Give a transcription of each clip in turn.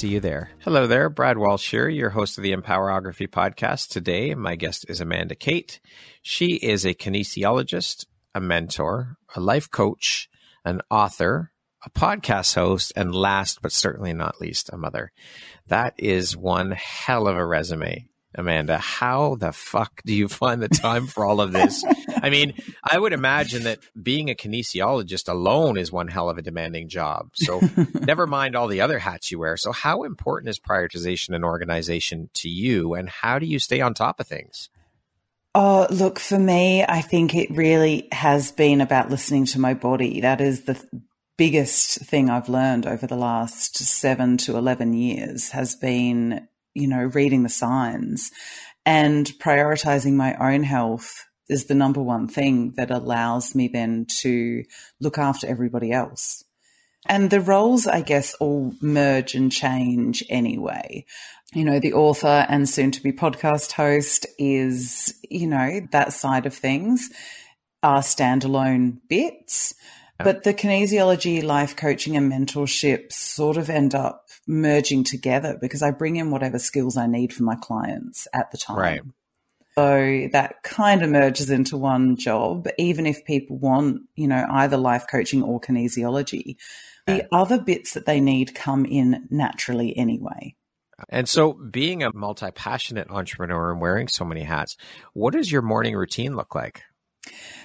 see you there. Hello there, Brad Walsh here, your host of the Empowerography podcast. Today, my guest is Amanda Kate. She is a kinesiologist, a mentor, a life coach, an author, a podcast host, and last but certainly not least, a mother. That is one hell of a resume. Amanda, how the fuck do you find the time for all of this? I mean, I would imagine that being a kinesiologist alone is one hell of a demanding job. So, never mind all the other hats you wear. So, how important is prioritization and organization to you, and how do you stay on top of things? Oh, look, for me, I think it really has been about listening to my body. That is the biggest thing I've learned over the last seven to 11 years has been you know, reading the signs and prioritizing my own health is the number one thing that allows me then to look after everybody else. And the roles, I guess, all merge and change anyway. You know, the author and soon to be podcast host is, you know, that side of things are standalone bits. But the kinesiology, life coaching, and mentorship sort of end up merging together because I bring in whatever skills I need for my clients at the time. Right. So that kind of merges into one job, even if people want, you know, either life coaching or kinesiology. The other bits that they need come in naturally anyway. And so, being a multi passionate entrepreneur and wearing so many hats, what does your morning routine look like?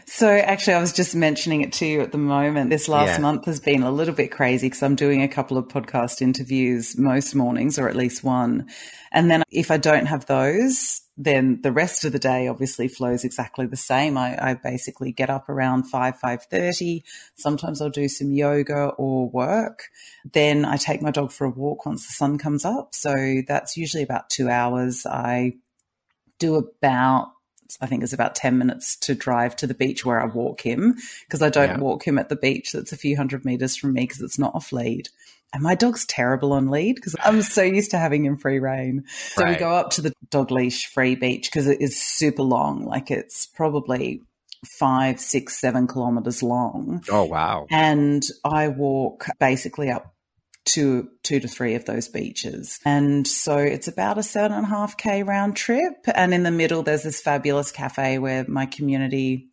So actually, I was just mentioning it to you at the moment. This last Yeah. month has been a little bit crazy because I'm doing a couple of podcast interviews most mornings, or at least one. And then if I don't have those, then the rest of the day obviously flows exactly the same. I, I basically get up around five five thirty. Sometimes I'll do some yoga or work. Then I take my dog for a walk once the sun comes up. So that's usually about two hours. I do about I think it's about 10 minutes to drive to the beach where I walk him because I don't Yeah. walk him at the beach that's a few hundred meters from me because it's not off lead. And my dog's terrible on lead because I'm so used to having him free reign. So we go up to the dog leash free beach because it is super long. Like it's probably five, six, seven kilometers long. Oh, wow. And I walk basically up to two to three of those beaches. And so it's about a seven and a half K round trip. And in the middle, there's this fabulous cafe where my community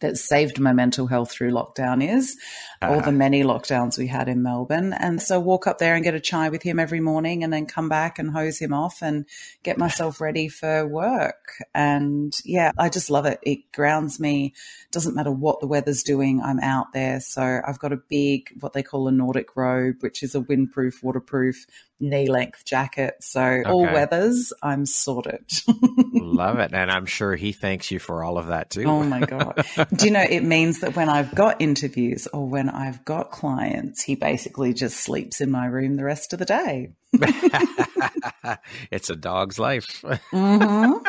that saved my mental health through lockdown is, all the ah. many lockdowns we had in Melbourne. And so walk up there and get a chai with him every morning and then come back and hose him off and get myself ready for work. And yeah, I just love it. It grounds me. Doesn't matter what the weather's doing, I'm out there. So I've got a big, what they call a Nordic robe, which is a windproof, waterproof, knee length jacket. So all weathers, I'm sorted. Love it. And I'm sure he thanks you for all of that too. Oh my God. Do you know, it means that when I've got interviews or when I've got clients, he basically just sleeps in my room the rest of the day. it's a dog's life. hmm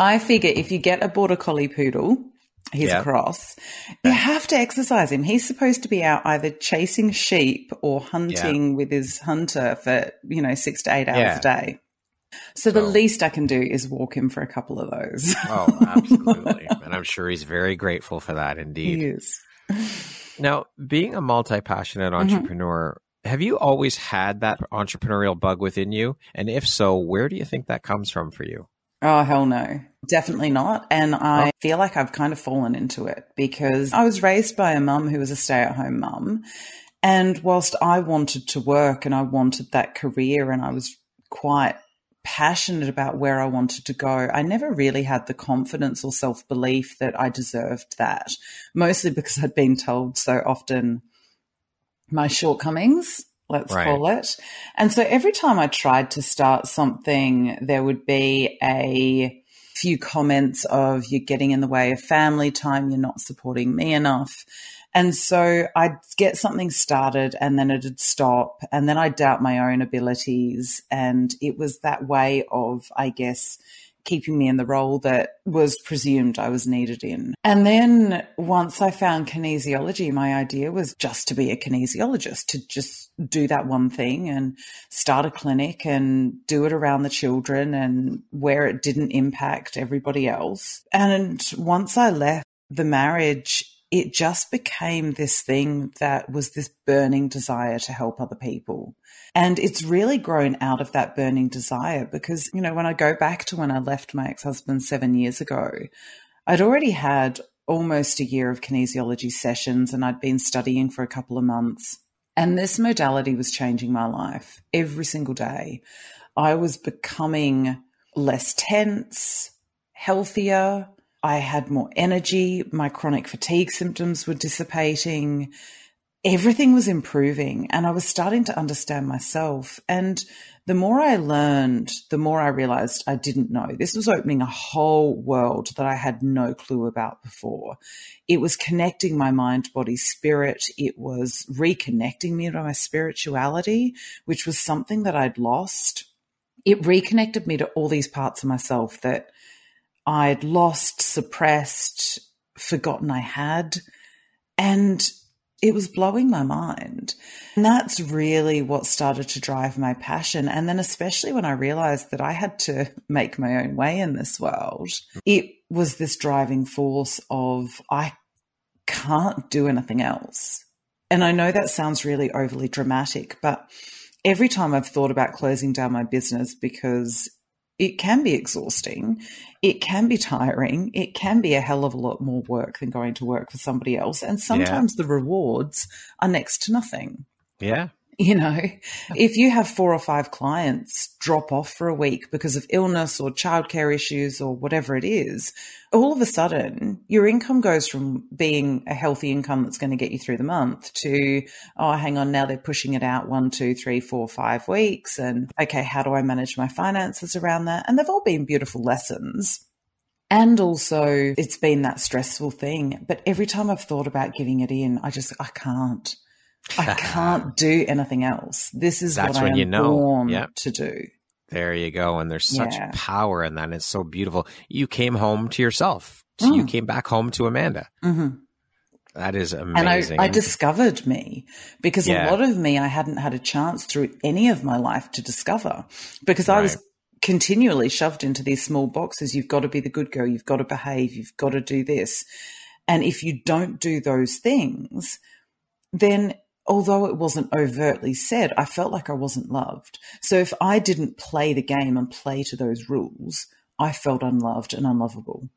I figure if you get a border collie poodle, he's Yeah. cross, you have to exercise him. He's supposed to be out either chasing sheep or hunting with his hunter for, you know, six to eight hours Yeah. a day. So the least I can do is walk him for a couple of those. Oh, absolutely. and I'm sure he's very grateful for that indeed. he is. Now, being a multi passionate Mm-hmm. entrepreneur, have you always had that entrepreneurial bug within you? And if so, where do you think that comes from for you? Oh, hell no. Definitely not. And I oh. feel like I've kind of fallen into it because I was raised by a mum who was a stay at home mum. And whilst I wanted to work and I wanted that career and I was quite passionate about where I wanted to go, I never really had the confidence or self belief that I deserved that, mostly because I'd been told so often my shortcomings, let's right. call it. And so every time I tried to start something, there would be a few comments of you're getting in the way of family time, you're not supporting me enough. And so I'd get something started and then it'd stop. And then I'd doubt my own abilities. And it was that way of, I guess, keeping me in the role that was presumed I was needed in. And then once I found kinesiology, my idea was just to be a kinesiologist, to just do that one thing and start a clinic and do it around the children and where it didn't impact everybody else. And once I left the marriage, it just became this thing that was this burning desire to help other people. And it's really grown out of that burning desire because, you know, when I go back to when I left my ex husband seven years ago, I'd already had almost a year of kinesiology sessions and I'd been studying for a couple of months. And this modality was changing my life every single day. I was becoming less tense, healthier, I had more energy. My chronic fatigue symptoms were dissipating. Everything was improving and I was starting to understand myself. And the more I learned, the more I realized I didn't know. This was opening a whole world that I had no clue about before. It was connecting my mind, body, spirit. It was reconnecting me to my spirituality, which was something that I'd lost. It reconnected me to all these parts of myself that I'd lost, suppressed, forgotten I had. And it was blowing my mind. And that's really what started to drive my passion. And then, especially when I realized that I had to make my own way in this world, it was this driving force of I can't do anything else. And I know that sounds really overly dramatic, but every time I've thought about closing down my business because it can be exhausting. It can be tiring. It can be a hell of a lot more work than going to work for somebody else. And sometimes yeah. the rewards are next to nothing. Yeah. You know, if you have four or five clients drop off for a week because of illness or childcare issues or whatever it is, all of a sudden your income goes from being a healthy income that's going to get you through the month to, oh, hang on, now they're pushing it out one, two, three, four, five weeks. And okay, how do I manage my finances around that? And they've all been beautiful lessons. And also, it's been that stressful thing. But every time I've thought about giving it in, I just, I can't. I can't do anything else. This is That's what I am you know. born yep. to do. There you go. And there's such yeah. power in that. And it's so beautiful. You came home to yourself. So mm. You came back home to Amanda. Mm-hmm. That is amazing. And I, I discovered me because yeah. a lot of me I hadn't had a chance through any of my life to discover because right. I was continually shoved into these small boxes. You've got to be the good girl. You've got to behave. You've got to do this. And if you don't do those things, then although it wasn't overtly said, I felt like I wasn't loved. So if I didn't play the game and play to those rules, I felt unloved and unlovable.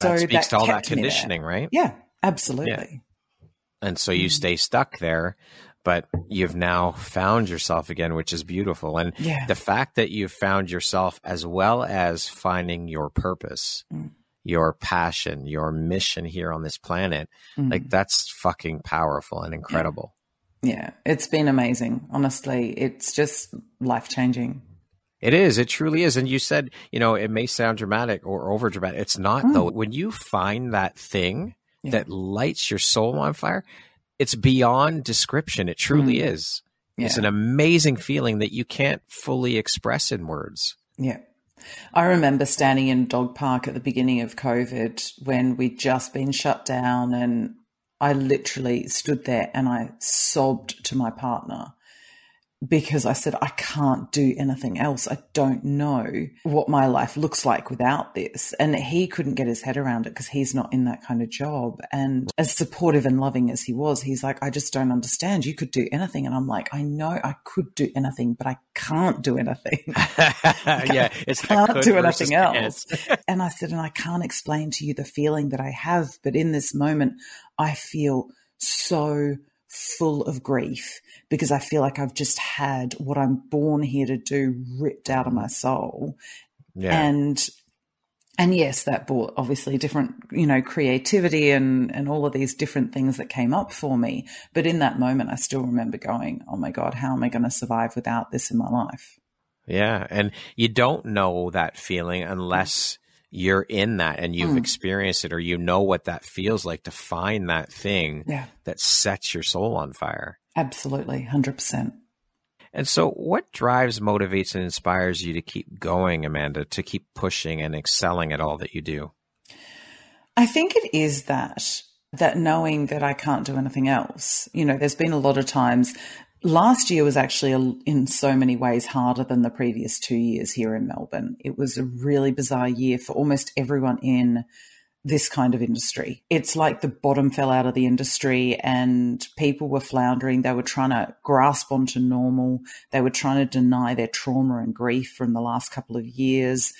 That so speaks that to all that conditioning, right? Yeah, absolutely. Yeah. And so you stay stuck there, but you've now found yourself again, which is beautiful. And yeah. the fact that you've found yourself as well as finding your purpose. Mm your passion, your mission here on this planet. Mm. Like that's fucking powerful and incredible. Yeah, it's been amazing. Honestly, it's just life changing. It is. It truly is. And you said, you know, it may sound dramatic or over dramatic. It's not, mm. though. When you find that thing yeah. that lights your soul on fire, it's beyond description. It truly mm. is. Yeah. It's an amazing feeling that you can't fully express in words. Yeah. I remember standing in dog park at the beginning of COVID when we'd just been shut down and I literally stood there and I sobbed to my partner because I said, I can't do anything else. I don't know what my life looks like without this. And he couldn't get his head around it because he's not in that kind of job. And as supportive and loving as he was, he's like, I just don't understand. You could do anything. And I'm like, I know I could do anything, but I can't do anything. yeah, it's I can't do anything else. and I said, and I can't explain to you the feeling that I have, but in this moment, I feel so full of grief because I feel like I've just had what I'm born here to do ripped out of my soul. Yeah. And and yes, that brought obviously different, you know, creativity and and all of these different things that came up for me. But in that moment, I still remember going, "Oh my god, how am I going to survive without this in my life?" Yeah, and you don't know that feeling unless you're in that and you've mm. experienced it or you know what that feels like to find that thing yeah. that sets your soul on fire. Absolutely, 100%. And so, what drives, motivates, and inspires you to keep going, Amanda, to keep pushing and excelling at all that you do? I think it is that that knowing that I can't do anything else. You know, there's been a lot of times. Last year was actually, a, in so many ways, harder than the previous two years here in Melbourne. It was a really bizarre year for almost everyone in this kind of industry. It's like the bottom fell out of the industry and people were floundering. They were trying to grasp onto normal. They were trying to deny their trauma and grief from the last couple of years.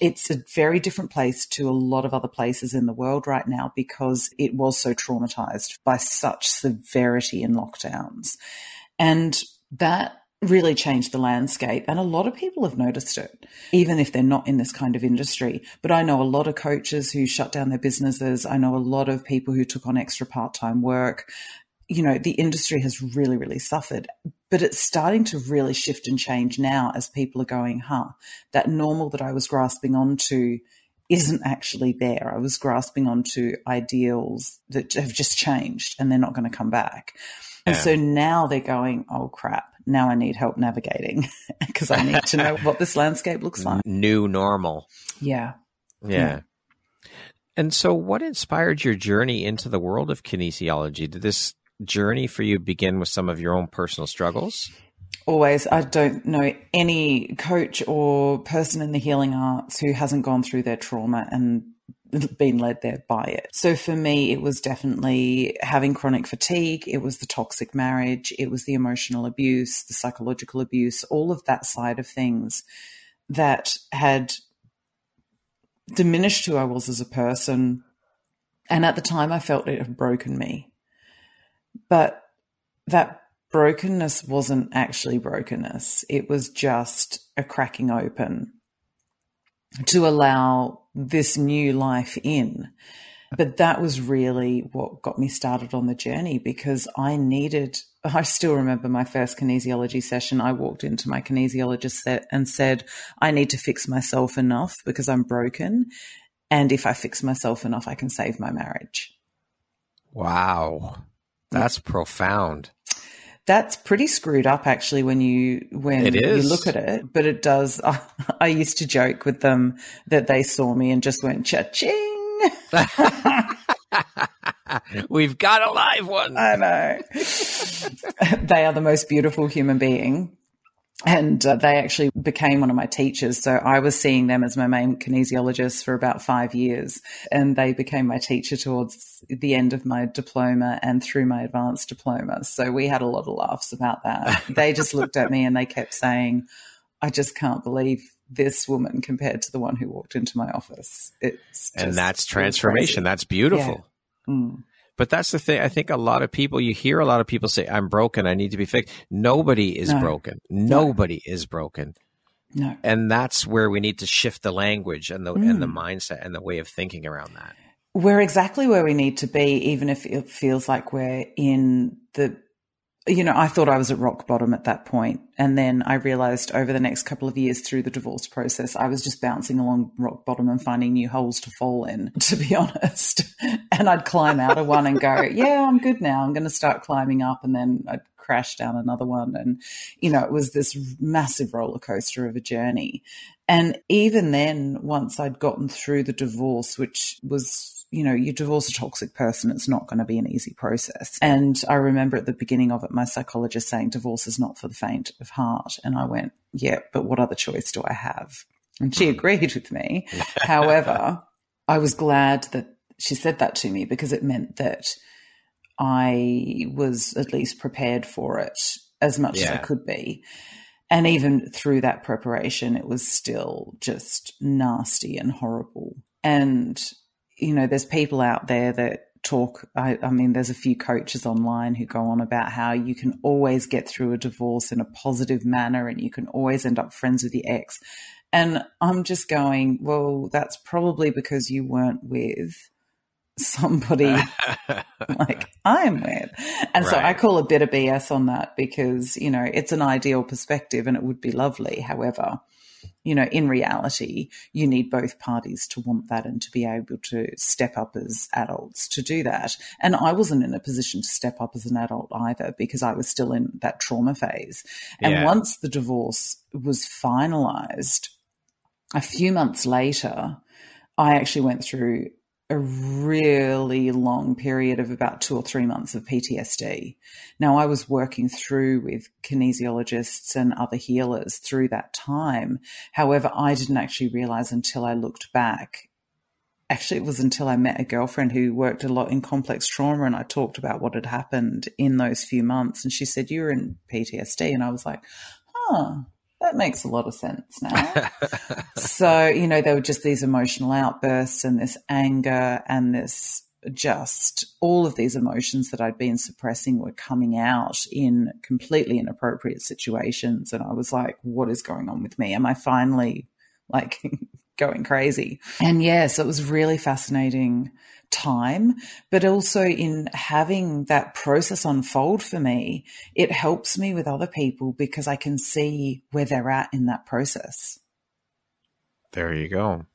It's a very different place to a lot of other places in the world right now because it was so traumatized by such severity in lockdowns. And that really changed the landscape. And a lot of people have noticed it, even if they're not in this kind of industry. But I know a lot of coaches who shut down their businesses. I know a lot of people who took on extra part time work. You know, the industry has really, really suffered, but it's starting to really shift and change now as people are going, huh, that normal that I was grasping onto isn't actually there. I was grasping onto ideals that have just changed and they're not going to come back. And so now they're going, oh crap, now I need help navigating because I need to know what this landscape looks like. New normal. Yeah. yeah. Yeah. And so, what inspired your journey into the world of kinesiology? Did this journey for you begin with some of your own personal struggles? Always. I don't know any coach or person in the healing arts who hasn't gone through their trauma and been led there by it. So for me, it was definitely having chronic fatigue. It was the toxic marriage. It was the emotional abuse, the psychological abuse, all of that side of things that had diminished who I was as a person. And at the time, I felt it had broken me. But that brokenness wasn't actually brokenness, it was just a cracking open to allow this new life in. But that was really what got me started on the journey because I needed, I still remember my first kinesiology session. I walked into my kinesiologist and said, I need to fix myself enough because I'm broken. And if I fix myself enough, I can save my marriage. Wow. That's profound that's pretty screwed up actually when you when you look at it but it does I, I, used to joke with them that they saw me and just went cha-ching. We've got a live one. I know. They are the most beautiful human being and uh, they actually became one of my teachers. So I was seeing them as my main kinesiologist for about five years, and they became my teacher towards the end of my diploma and through my advanced diploma. So we had a lot of laughs about that. they just looked at me and they kept saying, "I just can't believe." This woman compared to the one who walked into my office. It's and that's transformation. That's beautiful. Yeah. Mm. But that's the thing. I think a lot of people, you hear a lot of people say, I'm broken. I need to be fixed. Nobody is no. broken. Nobody no. is broken. No. And that's where we need to shift the language and the, mm. and the mm. mindset and the way of thinking around that. We're exactly where we need to be, even if it feels like we're in the you know, I thought I was at rock bottom at that point. And then I realized over the next couple of years through the divorce process, I was just bouncing along rock bottom and finding new holes to fall in, to be honest. And I'd climb out of one and go, yeah, I'm good now. I'm going to start climbing up. And then I'd crash down another one. And, you know, it was this massive roller coaster of a journey. And even then, once I'd gotten through the divorce, which was you know, you divorce a toxic person, it's not going to be an easy process. And I remember at the beginning of it, my psychologist saying, divorce is not for the faint of heart. And I went, yeah, but what other choice do I have? And she hmm. agreed with me. However, I was glad that she said that to me because it meant that I was at least prepared for it as much yeah. as I could be. And even through that preparation, it was still just nasty and horrible. And you know, there's people out there that talk. I, I, mean, there's a few coaches online who go on about how you can always get through a divorce in a positive manner and you can always end up friends with the ex. And I'm just going, well, that's probably because you weren't with somebody like I'm with. And right. so I call a bit of BS on that because, you know, it's an ideal perspective and it would be lovely. However, you know, in reality, you need both parties to want that and to be able to step up as adults to do that. And I wasn't in a position to step up as an adult either because I was still in that trauma phase. And yeah. once the divorce was finalized, a few months later, I actually went through a really long period of about two or three months of PTSD. Now, I was working through with kinesiologists and other healers through that time. However, I didn't actually realize until I looked back. Actually, it was until I met a girlfriend who worked a lot in complex trauma and I talked about what had happened in those few months. And she said, You're in PTSD. And I was like, Huh, that makes a lot of sense now. so, you know, there were just these emotional outbursts and this anger and this just all of these emotions that I'd been suppressing were coming out in completely inappropriate situations. And I was like, what is going on with me? Am I finally like going crazy? And yes, it was really fascinating time, but also in having that process unfold for me, it helps me with other people because I can see where they're at in that process. There you go.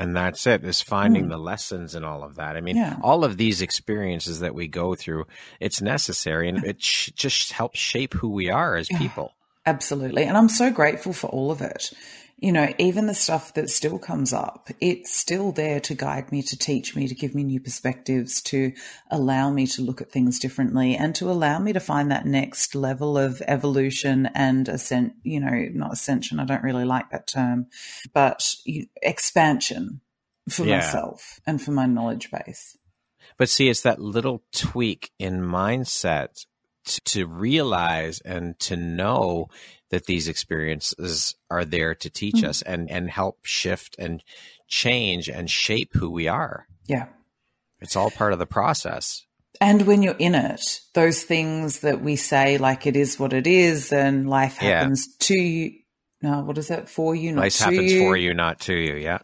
And that's it, is finding mm. the lessons in all of that. I mean, yeah. all of these experiences that we go through, it's necessary and it sh- just helps shape who we are as people. Absolutely. And I'm so grateful for all of it you know, even the stuff that still comes up, it's still there to guide me, to teach me, to give me new perspectives, to allow me to look at things differently and to allow me to find that next level of evolution and ascent, you know, not ascension. I don't really like that term, but expansion for yeah. myself and for my knowledge base. But see, it's that little tweak in mindset to, to realize and to know that these experiences are there to teach mm-hmm. us and and help shift and change and shape who we are. Yeah. It's all part of the process. And when you're in it, those things that we say, like it is what it is, and life happens yeah. to you. No, what is that for you? Not life happens you. for you, not to you. Yeah.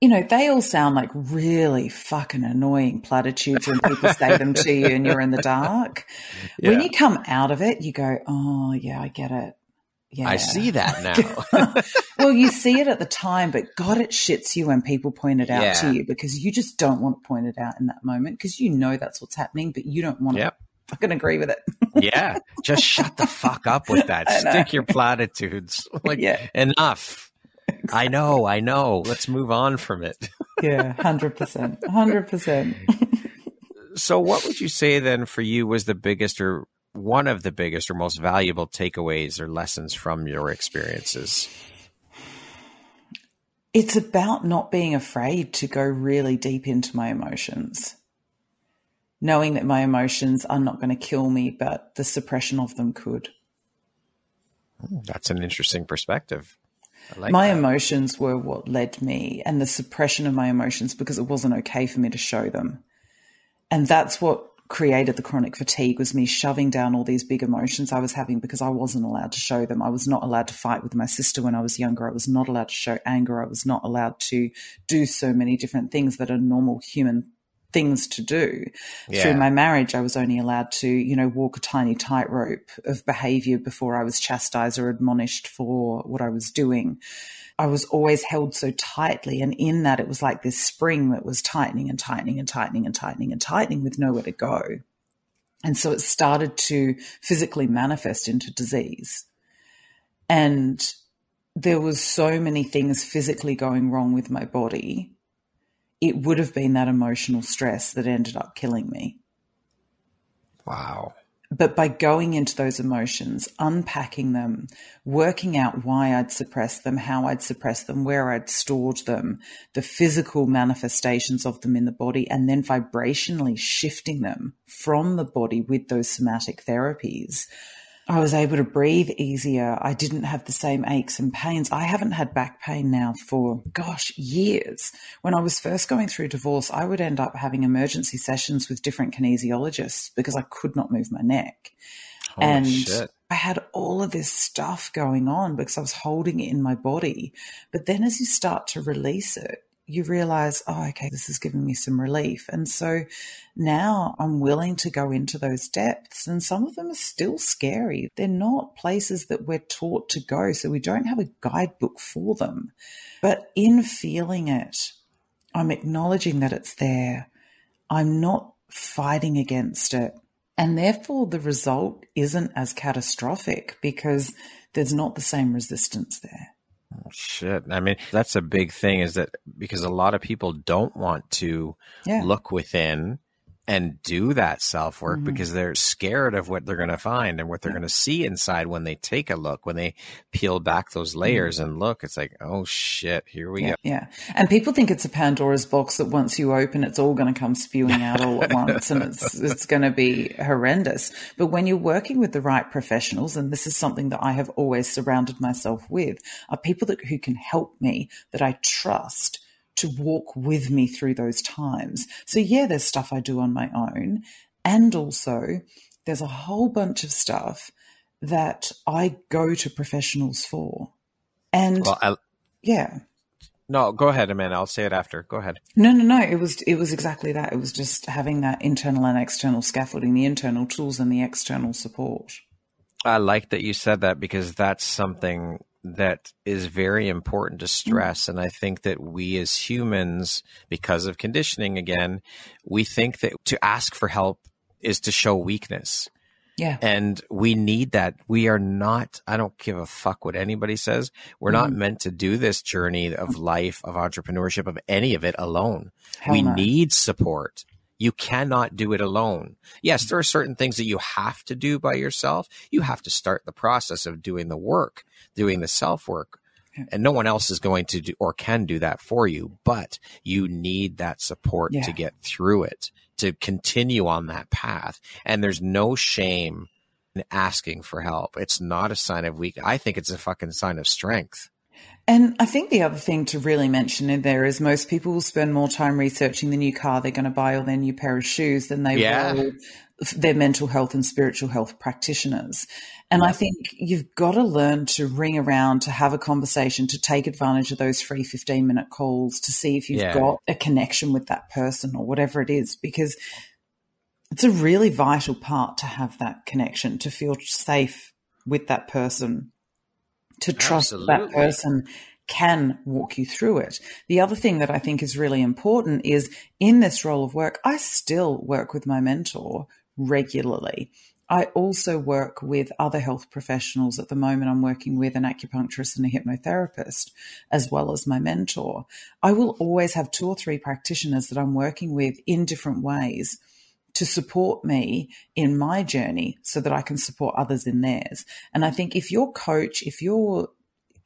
You know, they all sound like really fucking annoying platitudes when people say them to you and you're in the dark. Yeah. When you come out of it, you go, oh, yeah, I get it. Yeah. I see that now. well, you see it at the time, but God, it shits you when people point it out yeah. to you because you just don't want to point it out in that moment because you know that's what's happening, but you don't want yep. to fucking agree with it. yeah. Just shut the fuck up with that. Stick your platitudes. Like, yeah. enough. Exactly. I know, I know. Let's move on from it. yeah, 100%. 100%. so, what would you say then for you was the biggest or one of the biggest or most valuable takeaways or lessons from your experiences? It's about not being afraid to go really deep into my emotions. Knowing that my emotions are not going to kill me, but the suppression of them could. That's an interesting perspective. Like my that. emotions were what led me, and the suppression of my emotions because it wasn't okay for me to show them. And that's what created the chronic fatigue was me shoving down all these big emotions I was having because I wasn't allowed to show them. I was not allowed to fight with my sister when I was younger. I was not allowed to show anger. I was not allowed to do so many different things that a normal human things to do. Yeah. Through my marriage, I was only allowed to, you know, walk a tiny tightrope of behavior before I was chastised or admonished for what I was doing. I was always held so tightly. And in that, it was like this spring that was tightening and tightening and tightening and tightening and tightening with nowhere to go. And so it started to physically manifest into disease. And there was so many things physically going wrong with my body. It would have been that emotional stress that ended up killing me. Wow but by going into those emotions, unpacking them, working out why I'd suppressed them, how I'd suppressed them, where I'd stored them, the physical manifestations of them in the body, and then vibrationally shifting them from the body with those somatic therapies, I was able to breathe easier. I didn't have the same aches and pains. I haven't had back pain now for, gosh, years. When I was first going through divorce, I would end up having emergency sessions with different kinesiologists because I could not move my neck. Holy and shit. I had all of this stuff going on because I was holding it in my body. But then as you start to release it, you realize, oh, okay, this is giving me some relief. And so now I'm willing to go into those depths. And some of them are still scary. They're not places that we're taught to go. So we don't have a guidebook for them. But in feeling it, I'm acknowledging that it's there. I'm not fighting against it. And therefore, the result isn't as catastrophic because there's not the same resistance there. Shit. I mean, that's a big thing is that because a lot of people don't want to Yeah. look within and do that self work Mhm. because they're scared of what they're going to find and what they're going to see inside when they take a look. When they peel back those layers and look, it's like, oh shit, here we Yeah, go. yeah. And people think it's a Pandora's box that once you open, it's all going to come spewing out all at once, and it's it's going to be horrendous. But when you're working with the right professionals, and this is something that I have always surrounded myself with, are people that who can help me that I trust to walk with me through those times. So yeah, there's stuff I do on my own, and also there's a whole bunch of stuff that I go to professionals for. And Well, yeah. no, go ahead, Amanda. I'll say it after. Go ahead. No, no, no. It was it was exactly that. It was just having that internal and external scaffolding, the internal tools and the external support. I like that you said that because that's something that is very important to stress. And I think that we as humans, because of conditioning again, we think that to ask for help is to show weakness. Yeah. And we need that. We are not, I don't give a fuck what anybody says. We're not Mhm. meant to do this journey of life, of entrepreneurship, of any of it alone. Hell we no. need support. You cannot do it alone. Yes, mm. there are certain things that you have to do by yourself. You have to start the process of doing the work, doing the self work. And no one else is going to do or can do that for you, but you need that support Yeah. to get through it, to continue on that path. And there's no shame in asking for help. It's not a sign of weakness. I think it's a fucking sign of strength. And I think the other thing to really mention in there is most people will spend more time researching the new car they're going to buy or their new pair of shoes than they Yeah. will their mental health and spiritual health practitioners. And I think you've got to learn to ring around, to have a conversation, to take advantage of those free 15 minute calls to see if you've Yeah. got a connection with that person or whatever it is, because it's a really vital part to have that connection, to feel safe with that person, to trust that that person can walk you through it. The other thing that I think is really important is in this role of work, I still work with my mentor regularly. I also work with other health professionals. At the moment, I'm working with an acupuncturist and a hypnotherapist, as well as my mentor. I will always have two or three practitioners that I'm working with in different ways to support me in my journey so that I can support others in theirs. And I think if your coach, if your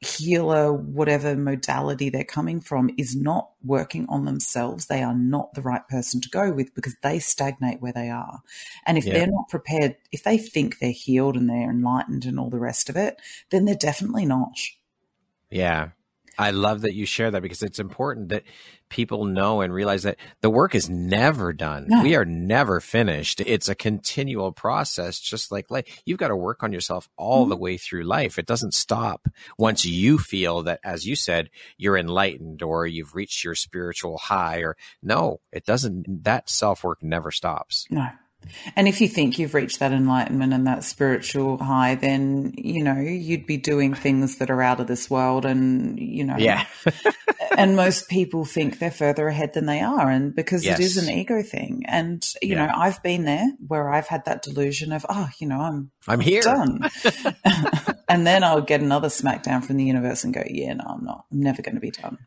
healer, whatever modality they're coming from, is not working on themselves, they are not the right person to go with because they stagnate where they are. And if Yeah. they're not prepared, if they think they're healed and they're enlightened and all the rest of it, then they're definitely not. Yeah. I love that you share that because it's important that people know and realize that the work is never done. No. We are never finished. It's a continual process, just like life. You've got to work on yourself all the mm-hmm. way through life. It doesn't stop once you feel that, as you said, you're enlightened or you've reached your spiritual high or no, it doesn't. That self work never stops. No. And if you think you've reached that enlightenment and that spiritual high, then, you know, you'd be doing things that are out of this world and, you know, Yeah. and most people think they're further ahead than they are. And because it is an ego thing. And, you Yeah. know, I've been there where I've had that delusion of, oh, you know, I'm I'm here. done. and then I'll get another smackdown from the universe and go, yeah, no, I'm not. I'm never going to be done.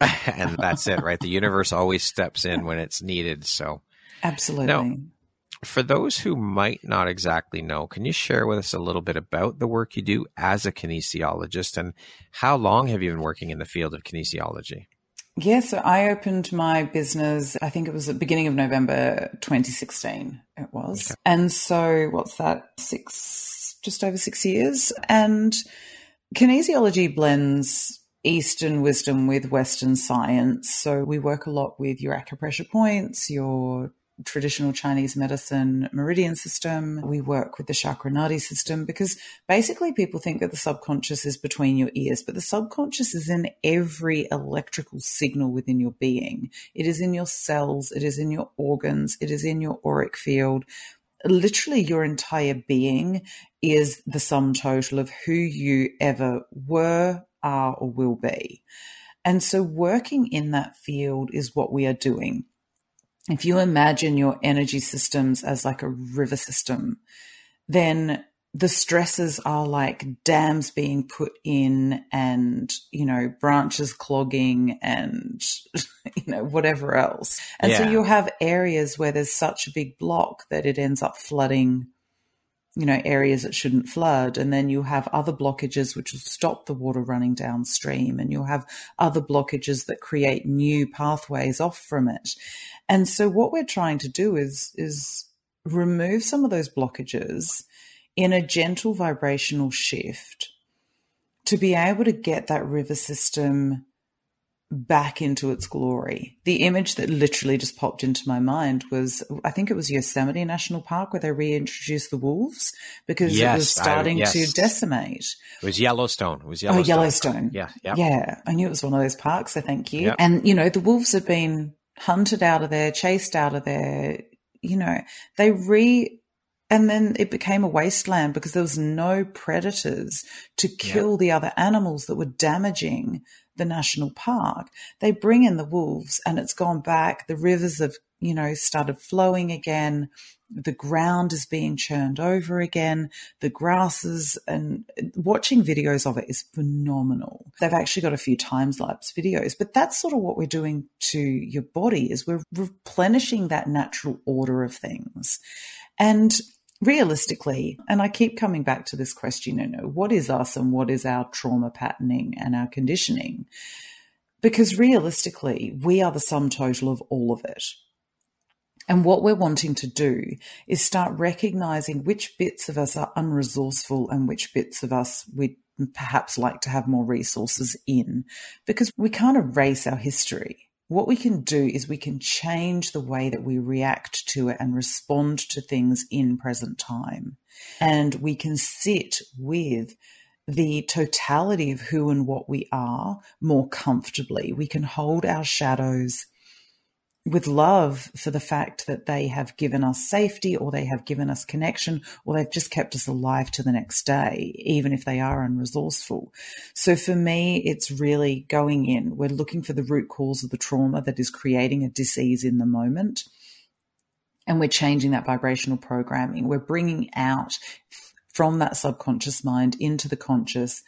and that's it, right? The universe always steps in when it's needed. So, Absolutely. For those who might not exactly know, can you share with us a little bit about the work you do as a kinesiologist and how long have you been working in the field of kinesiology? Yeah, so I opened my business, I think it was at the beginning of November 2016, it was. And so, what's that? Six, just over six years. And kinesiology blends Eastern wisdom with Western science. So we work a lot with your acupressure points, your traditional Chinese medicine meridian system. We work with the chakra nadi system because basically people think that the subconscious is between your ears, but the subconscious is in every electrical signal within your being. It is in your cells, it is in your organs, it is in your auric field. Literally, your entire being is the sum total of who you ever were, are, or will be. And so, working in that field is what we are doing if you imagine your energy systems as like a river system, then the stresses are like dams being put in and, you know, branches clogging and, you know, whatever else. And yeah. so you'll have areas where there's such a big block that it ends up flooding, you know, areas that shouldn't flood. And then you have other blockages which will stop the water running downstream. And you'll have other blockages that create new pathways off from it. And so what we're trying to do is is remove some of those blockages in a gentle vibrational shift to be able to get that river system back into its glory. The image that literally just popped into my mind was I think it was Yosemite National Park where they reintroduced the wolves because yes, it was starting I, yes. to decimate. It was Yellowstone. It was oh, Yellowstone. Oh, Yellowstone. Yeah, yeah. Yeah. I knew it was one of those parks, so thank you. Yep. And you know, the wolves have been hunted out of there, chased out of there. You know, they re and then it became a wasteland because there was no predators to kill the other animals that were damaging the national park. They bring in the wolves and it's gone back. The rivers have, you know, started flowing again the ground is being churned over again, the grasses, and watching videos of it is phenomenal. They've actually got a few times lapse videos, but that's sort of what we're doing to your body is we're replenishing that natural order of things. And realistically, and I keep coming back to this question, you know, what is us and what is our trauma patterning and our conditioning? Because realistically, we are the sum total of all of it. And what we're wanting to do is start recognizing which bits of us are unresourceful and which bits of us we perhaps like to have more resources in because we can't erase our history. What we can do is we can change the way that we react to it and respond to things in present time. And we can sit with the totality of who and what we are more comfortably. We can hold our shadows with love for the fact that they have given us safety or they have given us connection or they've just kept us alive to the next day, even if they are unresourceful. So for me, it's really going in. We're looking for the root cause of the trauma that is creating a disease in the moment. And we're changing that vibrational programming. We're bringing out from that subconscious mind into the conscious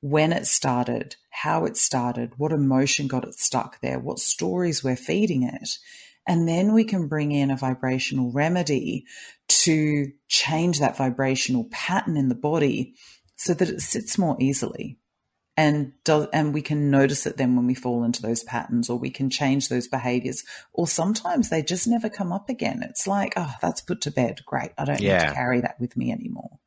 when it started, how it started, what emotion got it stuck there, what stories we're feeding it. And then we can bring in a vibrational remedy to change that vibrational pattern in the body so that it sits more easily. And does, and we can notice it then when we fall into those patterns, or we can change those behaviors, or sometimes they just never come up again. It's like, oh, that's put to bed. Great, I don't yeah. need to carry that with me anymore.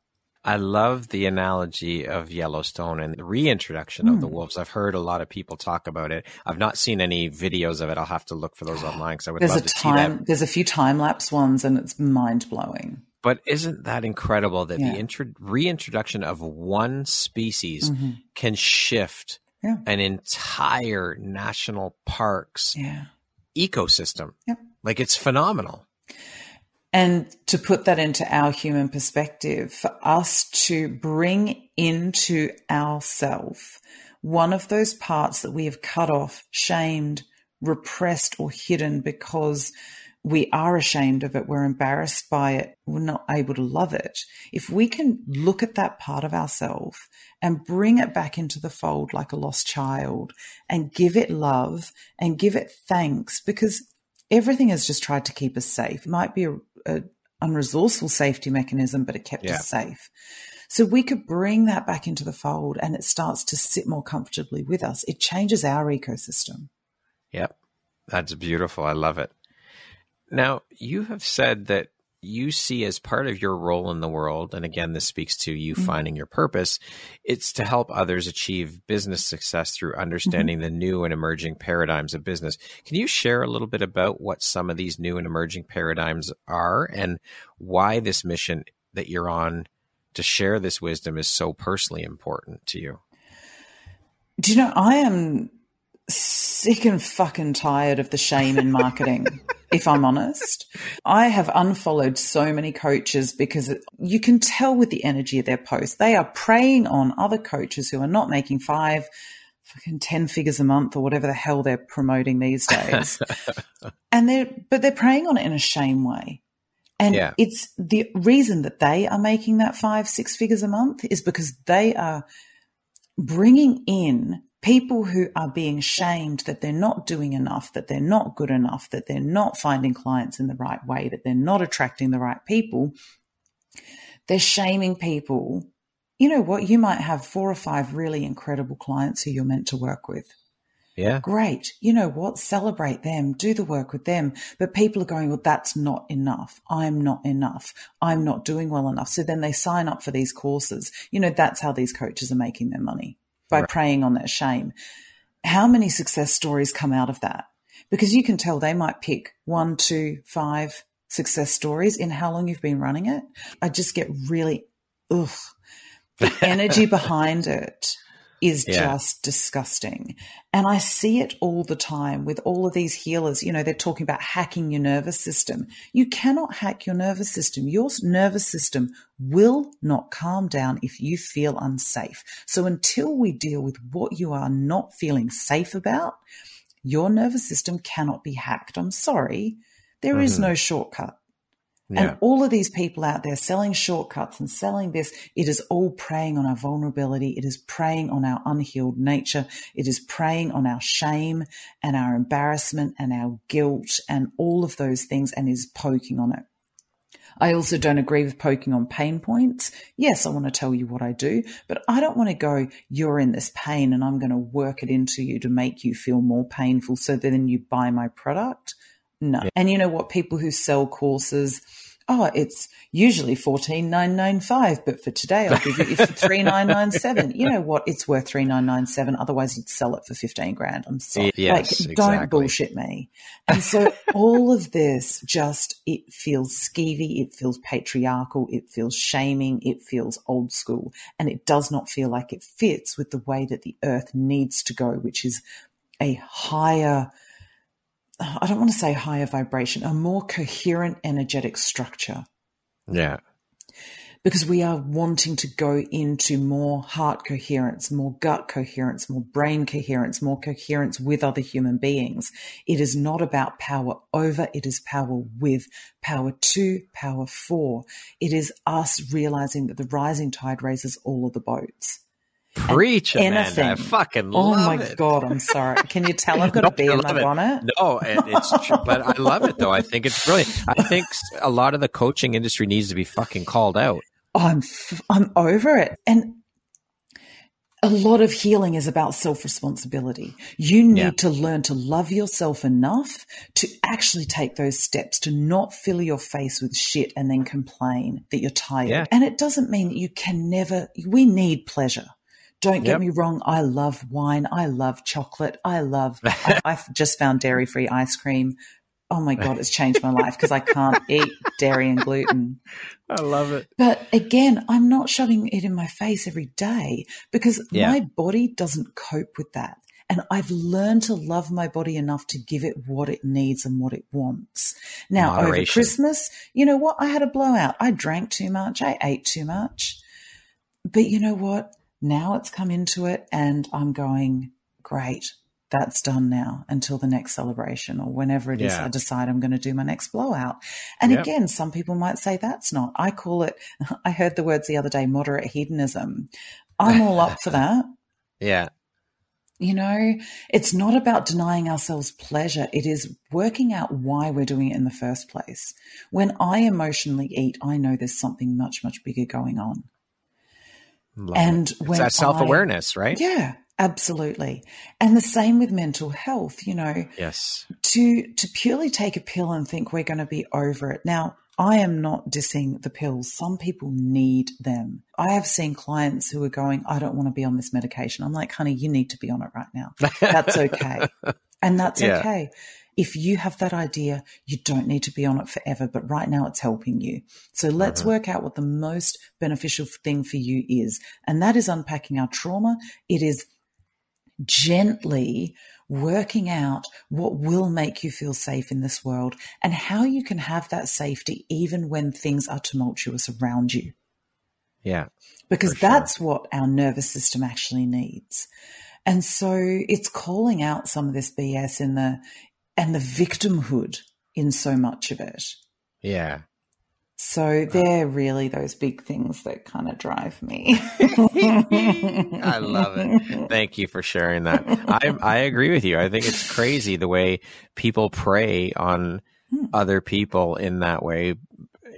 I love the analogy of Yellowstone and the reintroduction mm. of the hmm. wolves. I've heard a lot of people talk about it. I've not seen any videos of it. I'll have to look for those online because I would there's love to time, see that. There's a few time lapse ones, and it's mind blowing. But isn't that incredible that yeah. the intro- reintroduction of one species mm-hmm. can shift yeah. an entire national park's yeah. ecosystem? Like it's phenomenal. And to put that into our human perspective, for us to bring into ourself one of those parts that we have cut off, shamed, repressed, or hidden because we are ashamed of it, we're embarrassed by it, we're not able to love it. If we can look at that part of ourselves and bring it back into the fold like a lost child and give it love and give it thanks because everything has just tried to keep us safe. It might be a, a unresourceful safety mechanism, but it kept yeah. us safe. So we could bring that back into the fold and it starts to sit more comfortably with us. It changes our ecosystem. Yep. That's beautiful. I love it. Now, you have said that you see as part of your role in the world, and again, this speaks to you mm-hmm. finding your purpose, it's to help others achieve business success through understanding mm-hmm. the new and emerging paradigms of business. Can you share a little bit about what some of these new and emerging paradigms are and why this mission that you're on to share this wisdom is so personally important to you? Do you know, I am sick and fucking tired of the shame in marketing. if I'm honest. I have unfollowed so many coaches because you can tell with the energy of their posts. They are preying on other coaches who are not making five, fucking 10 figures a month or whatever the hell they're promoting these days. and they're, but they're preying on it in a shame way. And yeah. it's the reason that they are making that five, six figures a month is because they are bringing in people who are being shamed that they're not doing enough, that they're not good enough, that they're not finding clients in the right way, that they're not attracting the right people, they're shaming people. You know what? You might have four or five really incredible clients who you're meant to work with. Yeah. Great. You know what? Celebrate them, do the work with them. But people are going, well, that's not enough. I'm not enough. I'm not doing well enough. So then they sign up for these courses. You know, that's how these coaches are making their money by right. preying on that shame. How many success stories come out of that? Because you can tell they might pick one, two, five success stories in how long you've been running it. I just get really, ugh, the energy behind it is yeah. just disgusting. And I see it all the time with all of these healers. You know, they're talking about hacking your nervous system. You cannot hack your nervous system. Your nervous system will not calm down if you feel unsafe. So until we deal with what you are not feeling safe about, your nervous system cannot be hacked. I'm sorry. There mm-hmm. is no shortcut. Yeah. And all of these people out there selling shortcuts and selling this, it is all preying on our vulnerability. It is preying on our unhealed nature. It is preying on our shame and our embarrassment and our guilt and all of those things and is poking on it. I also don't agree with poking on pain points. Yes, I want to tell you what I do, but I don't want to go, you're in this pain and I'm going to work it into you to make you feel more painful so that then you buy my product. No. Yeah. And you know what? People who sell courses, oh, it's usually fourteen nine nine five, but for today I'll give it for three nine nine seven. You know what? It's worth three nine nine seven. Otherwise, you'd sell it for fifteen grand. I'm sorry. Yes, like, don't bullshit me. And so all of this just it feels skeevy, it feels patriarchal, it feels shaming, it feels old school, and it does not feel like it fits with the way that the earth needs to go, which is a higher I don't want to say higher vibration, a more coherent energetic structure. Yeah. Because we are wanting to go into more heart coherence, more gut coherence, more brain coherence, more coherence with other human beings. It is not about power over, it is power with, power to, power for. It is us realizing that the rising tide raises all of the boats. Preach, Amanda. I fucking oh my it. god, I'm sorry. Can you tell I've got no, a bee in my bonnet? No, it's true, but I love it though. I think it's brilliant. I think a lot of the coaching industry needs to be fucking called out. Oh, I'm f- I'm over it, and a lot of healing is about self responsibility. You need yeah. to learn to love yourself enough to actually take those steps to not fill your face with shit and then complain that you're tired. Yeah. And it doesn't mean that you can never, we need pleasure. Don't get yep. me wrong. I love wine. I love chocolate. I love, I, have just found dairy free ice cream. Oh my God, it's changed my life because I can't eat dairy and gluten. I love it. But again, I'm not shoving it in my face every day because yeah. my body doesn't cope with that. And I've learned to love my body enough to give it what it needs and what it wants. Now, Moderation. over Christmas, you know what? I had a blowout. I drank too much. I ate too much. But you know what? Now it's come into it, and I'm going, great, that's done now until the next celebration or whenever it yeah. is I decide I'm going to do my next blowout. And yep. again, some people might say that's not. I call it, I heard the words the other day, moderate hedonism. I'm all up for that. Yeah. You know, it's not about denying ourselves pleasure. It is working out why we're doing it in the first place. When I emotionally eat, I know there's something much, much bigger going on. Love and it. when that self awareness, right? Yeah, absolutely. And the same with mental health. You know, yes. To to purely take a pill and think we're going to be over it. Now, I am not dissing the pills. Some people need them. I have seen clients who are going, I don't want to be on this medication. I'm like, honey, you need to be on it right now. That's okay. and that's yeah. okay. If you have that idea, you don't need to be on it forever, but right now it's helping you. So let's uh-huh. work out what the most beneficial thing for you is. And that is unpacking our trauma. It is gently working out what will make you feel safe in this world and how you can have that safety even when things are tumultuous around you. Yeah. Because that's sure. what our nervous system actually needs. And so it's calling out some of this BS in the and the victimhood in so much of it. Yeah. So they're really those big things that kind of drive me. I love it. Thank you for sharing that. I I agree with you. I think it's crazy the way people prey on hmm. other people in that way.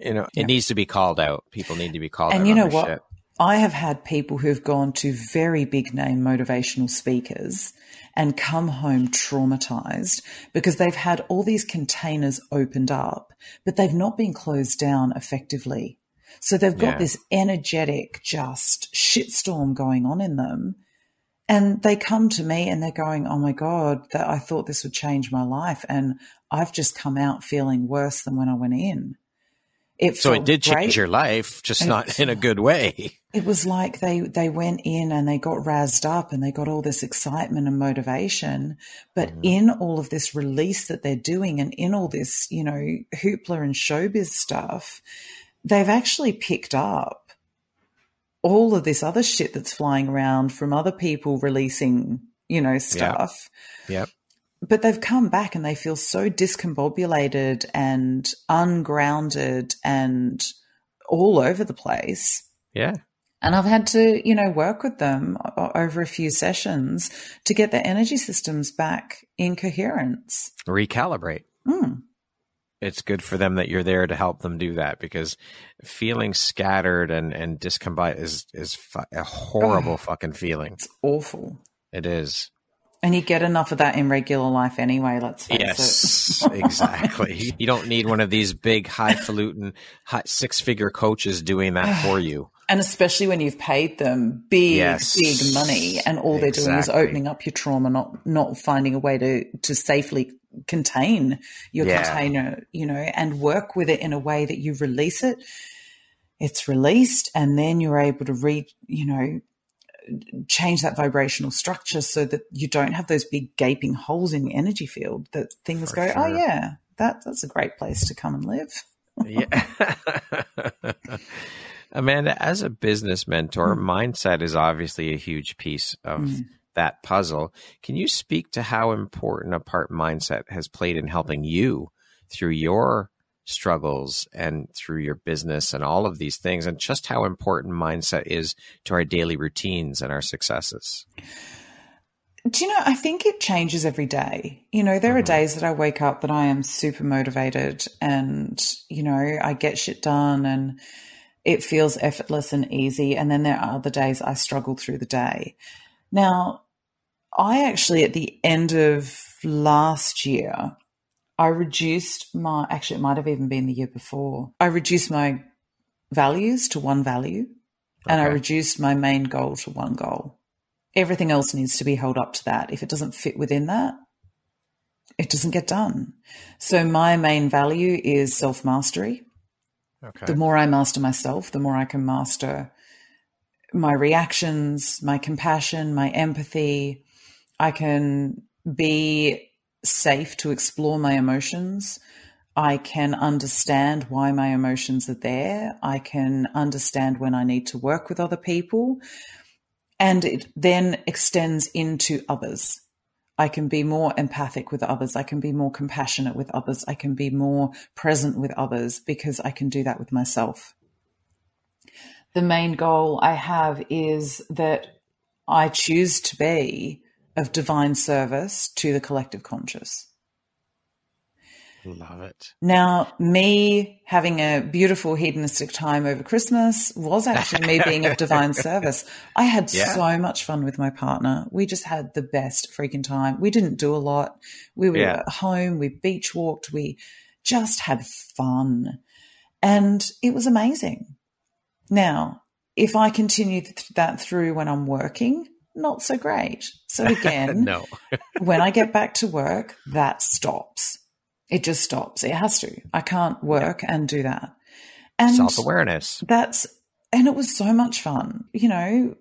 You know, it yeah. needs to be called out. People need to be called and out. And you know what? Shit. I have had people who've gone to very big name motivational speakers and come home traumatized because they've had all these containers opened up, but they've not been closed down effectively. So they've got yeah. this energetic, just shitstorm going on in them. And they come to me and they're going, Oh my God, that I thought this would change my life. And I've just come out feeling worse than when I went in. It so it did great. change your life, just it, not in a good way. It was like they they went in and they got razzed up and they got all this excitement and motivation, but mm. in all of this release that they're doing and in all this, you know, hoopla and showbiz stuff, they've actually picked up all of this other shit that's flying around from other people releasing, you know, stuff. Yep. yep but they've come back and they feel so discombobulated and ungrounded and all over the place. Yeah. And I've had to, you know, work with them over a few sessions to get their energy systems back in coherence. Recalibrate. Mm. It's good for them that you're there to help them do that because feeling scattered and and discombobulated is is a horrible oh, fucking feeling. It's awful. It is. And you get enough of that in regular life anyway, let's face yes, it. Yes, exactly. You don't need one of these big, highfalutin, high, six figure coaches doing that for you. And especially when you've paid them big, yes. big money and all they're exactly. doing is opening up your trauma, not, not finding a way to, to safely contain your yeah. container, you know, and work with it in a way that you release it. It's released and then you're able to read, you know, change that vibrational structure so that you don't have those big gaping holes in your energy field that things For go, oh, sure. oh yeah, that that's a great place to come and live. yeah. Amanda, as a business mentor, mm. mindset is obviously a huge piece of mm. that puzzle. Can you speak to how important a part mindset has played in helping you through your struggles and through your business and all of these things and just how important mindset is to our daily routines and our successes. Do you know i think it changes every day. You know there mm-hmm. are days that i wake up that i am super motivated and you know i get shit done and it feels effortless and easy. And then there are other days i struggle through the day. Now i actually at the end of last year I reduced my, actually, it might have even been the year before. I reduced my values to one value okay. and I reduced my main goal to one goal. Everything else needs to be held up to that. If it doesn't fit within that, it doesn't get done. So my main value is self mastery. Okay. The more I master myself, the more I can master my reactions, my compassion, my empathy. I can be safe to explore my emotions. I can understand why my emotions are there. I can understand when I need to work with other people. And it then extends into others. I can be more empathic with others. I can be more compassionate with others. I can be more present with others because I can do that with myself. The main goal I have is that I choose to be of divine service to the collective conscious. Love it. Now, me having a beautiful hedonistic time over Christmas was actually me being of divine service. I had yeah. so much fun with my partner. We just had the best freaking time. We didn't do a lot. We were yeah. at home, we beach walked, we just had fun. And it was amazing. Now, if I continue th- that through when I'm working, not so great. So again, no. when I get back to work, that stops. It just stops. It has to. I can't work yeah. and do that. And self awareness. That's and it was so much fun. You know,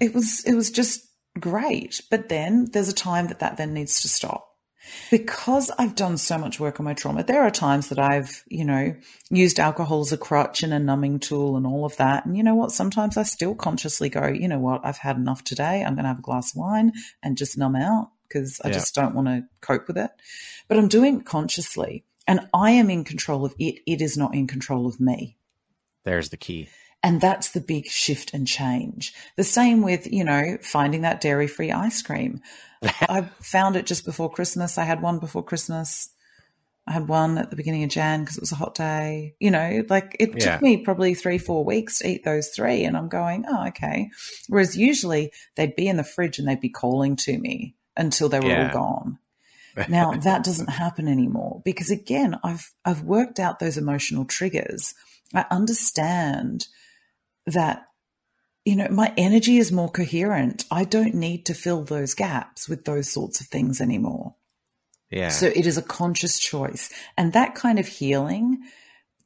it was it was just great. But then there's a time that that then needs to stop. Because I've done so much work on my trauma, there are times that I've, you know, used alcohol as a crutch and a numbing tool and all of that. And you know what? Sometimes I still consciously go, you know what? I've had enough today. I'm going to have a glass of wine and just numb out because I yeah. just don't want to cope with it. But I'm doing it consciously and I am in control of it. It is not in control of me. There's the key. And that's the big shift and change. The same with, you know, finding that dairy free ice cream. I found it just before Christmas. I had one before Christmas. I had one at the beginning of Jan because it was a hot day. You know, like it yeah. took me probably three, four weeks to eat those three. And I'm going, oh, okay. Whereas usually they'd be in the fridge and they'd be calling to me until they were yeah. all gone. now that doesn't happen anymore because again, I've I've worked out those emotional triggers. I understand that you know my energy is more coherent. I don't need to fill those gaps with those sorts of things anymore. Yeah. So it is a conscious choice. And that kind of healing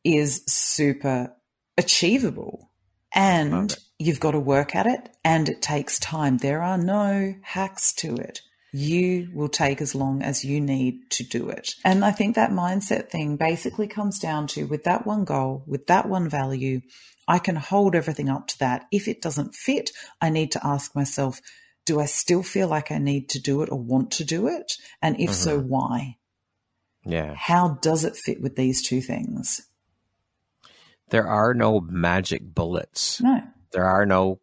is super achievable. And you've got to work at it and it takes time. There are no hacks to it you will take as long as you need to do it. And I think that mindset thing basically comes down to with that one goal, with that one value, I can hold everything up to that. If it doesn't fit, I need to ask myself, do I still feel like I need to do it or want to do it? And if mm-hmm. so, why? Yeah. How does it fit with these two things? There are no magic bullets. No. There are no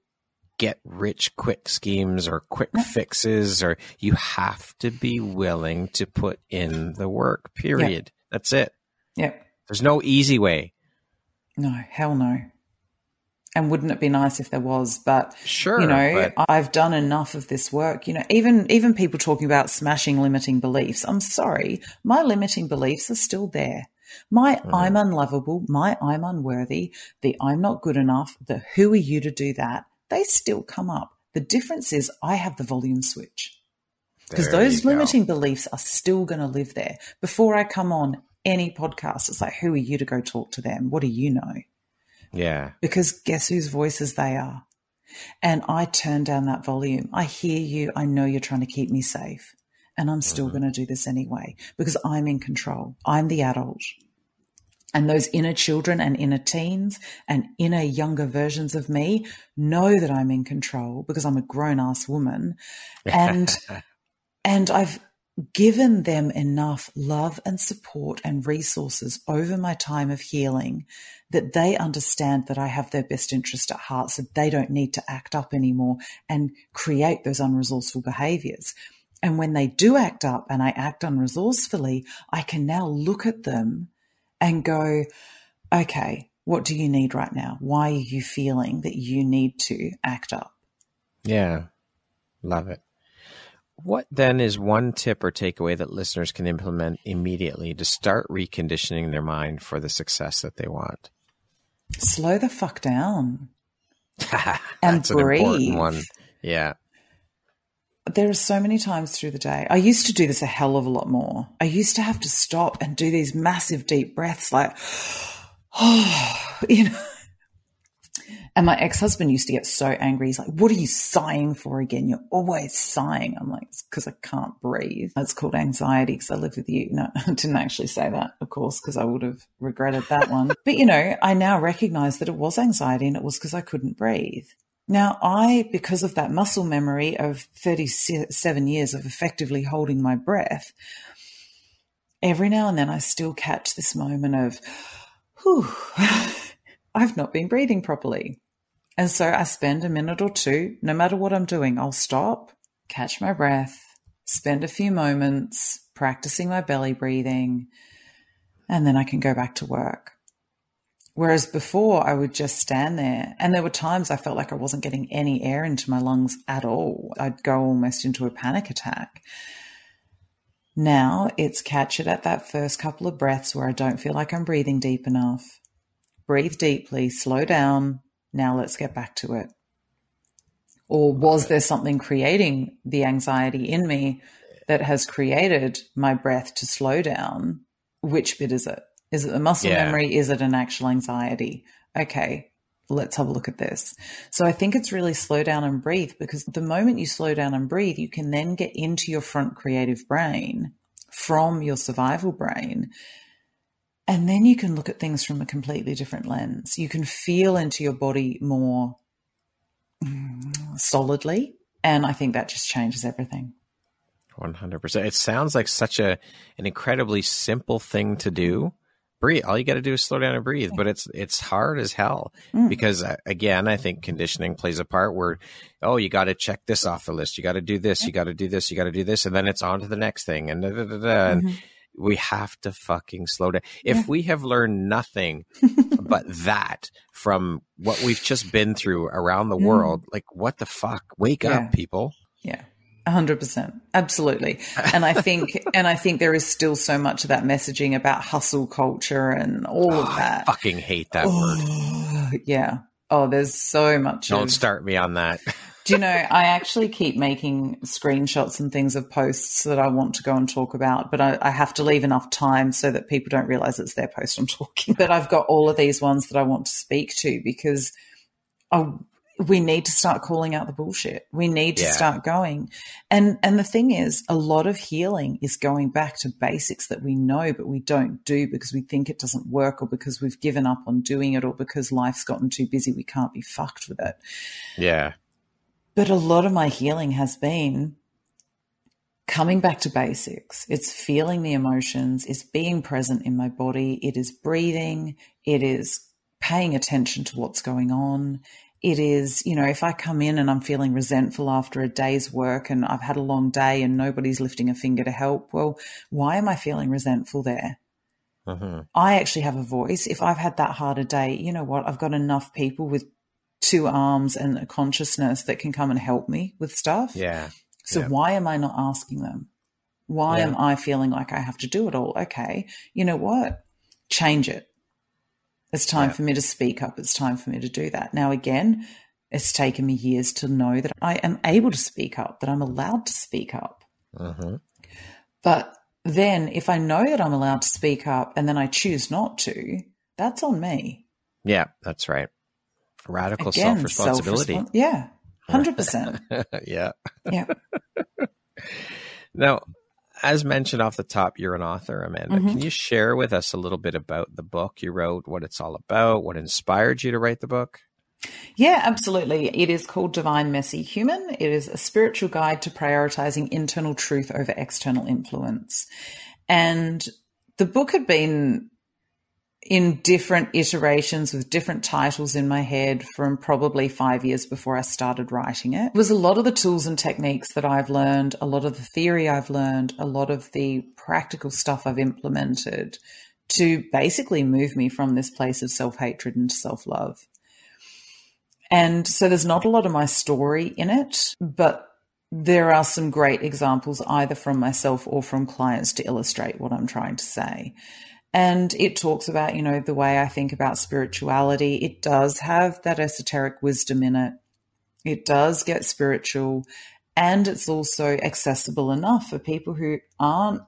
get rich quick schemes or quick fixes or you have to be willing to put in the work period. Yeah. that's it. Yeah. There's no easy way. No hell no. And wouldn't it be nice if there was but sure you know but... i've done enough of this work you know even even people talking about smashing limiting beliefs i'm sorry my limiting beliefs are still there. My mm-hmm. I'm unlovable, my I'm unworthy, the I'm not good enough, the who are you to do that, they still come up. The difference is I have the volume switch because those limiting go. beliefs are still going to live there. Before I come on any podcast, it's like, who are you to go talk to them? What do you know? Yeah. Because guess whose voices they are? And I turn down that volume. I hear you. I know you're trying to keep me safe. And I'm still mm-hmm. going to do this anyway because I'm in control. I'm the adult. And those inner children and inner teens and inner younger versions of me know that I'm in control because I'm a grown ass woman. And, and I've given them enough love and support and resources over my time of healing that they understand that I have their best interest at heart. So they don't need to act up anymore and create those unresourceful behaviors. And when they do act up and I act unresourcefully, I can now look at them and go, okay, what do you need right now? Why are you feeling that you need to act up? Yeah, love it. What then is one tip or takeaway that listeners can implement immediately to start reconditioning their mind for the success that they want? Slow the fuck down and breathe. An one. Yeah there are so many times through the day. I used to do this a hell of a lot more. I used to have to stop and do these massive deep breaths, like, oh, you know. And my ex husband used to get so angry. He's like, What are you sighing for again? You're always sighing. I'm like, It's because I can't breathe. It's called anxiety because I live with you. No, I didn't actually say that, of course, because I would have regretted that one. but, you know, I now recognize that it was anxiety and it was because I couldn't breathe. Now, I, because of that muscle memory of 37 years of effectively holding my breath, every now and then I still catch this moment of, whew, I've not been breathing properly. And so I spend a minute or two, no matter what I'm doing, I'll stop, catch my breath, spend a few moments practicing my belly breathing, and then I can go back to work. Whereas before, I would just stand there. And there were times I felt like I wasn't getting any air into my lungs at all. I'd go almost into a panic attack. Now it's catch it at that first couple of breaths where I don't feel like I'm breathing deep enough. breathe deeply, slow down. Now let's get back to it. Or was there something creating the anxiety in me that has created my breath to slow down? Which bit is it? Is it the muscle yeah. memory? Is it an actual anxiety? Okay, let's have a look at this. So I think it's really slow down and breathe because the moment you slow down and breathe, you can then get into your front creative brain from your survival brain. And then you can look at things from a completely different lens. You can feel into your body more mm, solidly. And I think that just changes everything. 100%. It sounds like such a an incredibly simple thing to do breathe. All you got to do is slow down and breathe. But it's it's hard as hell mm. because uh, again, I think conditioning plays a part. Where oh, you got to check this off the list. You got to do this. You got to do this. You got to do this, and then it's on to the next thing. And, da, da, da, mm-hmm. and we have to fucking slow down. If yeah. we have learned nothing but that from what we've just been through around the mm. world, like what the fuck? Wake yeah. up, people. Yeah hundred percent. Absolutely. And I think, and I think there is still so much of that messaging about hustle culture and all oh, of that. I fucking hate that oh, word. Yeah. Oh, there's so much. Don't of, start me on that. do you know, I actually keep making screenshots and things of posts that I want to go and talk about, but I, I have to leave enough time so that people don't realize it's their post I'm talking. But I've got all of these ones that I want to speak to because I we need to start calling out the bullshit. We need to yeah. start going. And and the thing is, a lot of healing is going back to basics that we know but we don't do because we think it doesn't work or because we've given up on doing it or because life's gotten too busy we can't be fucked with it. Yeah. But a lot of my healing has been coming back to basics. It's feeling the emotions, it's being present in my body, it is breathing, it is paying attention to what's going on it is, you know, if I come in and I'm feeling resentful after a day's work and I've had a long day and nobody's lifting a finger to help, well, why am I feeling resentful there? Mm-hmm. I actually have a voice. If I've had that harder day, you know what? I've got enough people with two arms and a consciousness that can come and help me with stuff. Yeah. So yeah. why am I not asking them? Why yeah. am I feeling like I have to do it all? Okay. You know what? Change it. It's time yeah. for me to speak up. It's time for me to do that. Now, again, it's taken me years to know that I am able to speak up, that I'm allowed to speak up. Mm-hmm. But then if I know that I'm allowed to speak up and then I choose not to, that's on me. Yeah, that's right. Radical self responsibility. Yeah, 100%. yeah. Yeah. now, as mentioned off the top, you're an author, Amanda. Mm-hmm. Can you share with us a little bit about the book you wrote, what it's all about, what inspired you to write the book? Yeah, absolutely. It is called Divine Messy Human. It is a spiritual guide to prioritizing internal truth over external influence. And the book had been in different iterations with different titles in my head from probably five years before I started writing it. It was a lot of the tools and techniques that I've learned, a lot of the theory I've learned, a lot of the practical stuff I've implemented to basically move me from this place of self hatred into self love. And so there's not a lot of my story in it, but there are some great examples either from myself or from clients to illustrate what I'm trying to say. And it talks about, you know, the way I think about spirituality. It does have that esoteric wisdom in it. It does get spiritual and it's also accessible enough for people who aren't,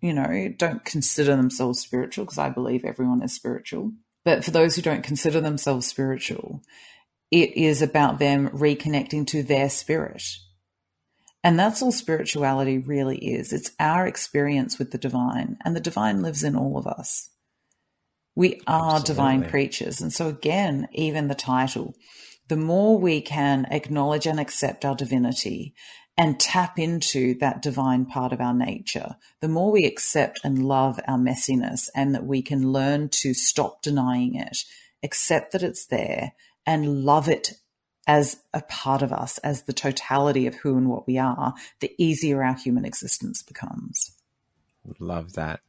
you know, don't consider themselves spiritual, because I believe everyone is spiritual. But for those who don't consider themselves spiritual, it is about them reconnecting to their spirit and that's all spirituality really is. It's our experience with the divine, and the divine lives in all of us. We are Absolutely. divine creatures. And so, again, even the title, the more we can acknowledge and accept our divinity and tap into that divine part of our nature, the more we accept and love our messiness and that we can learn to stop denying it, accept that it's there, and love it as a part of us, as the totality of who and what we are, the easier our human existence becomes. Love that.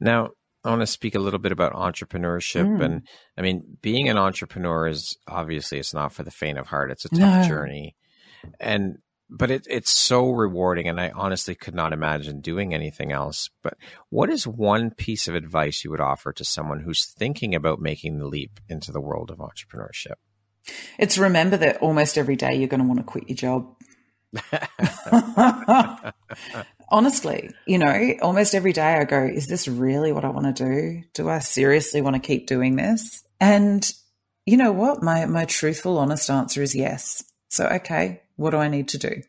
Now, I want to speak a little bit about entrepreneurship. Mm. And I mean, being an entrepreneur is obviously it's not for the faint of heart. It's a tough no. journey. And but it, it's so rewarding and i honestly could not imagine doing anything else but what is one piece of advice you would offer to someone who's thinking about making the leap into the world of entrepreneurship it's remember that almost every day you're going to want to quit your job. Honestly you know almost every day i go is this really what i want to do? Do i seriously want to keep doing this? And you know what? My my truthful honest answer is yes. So okay what do I need to do?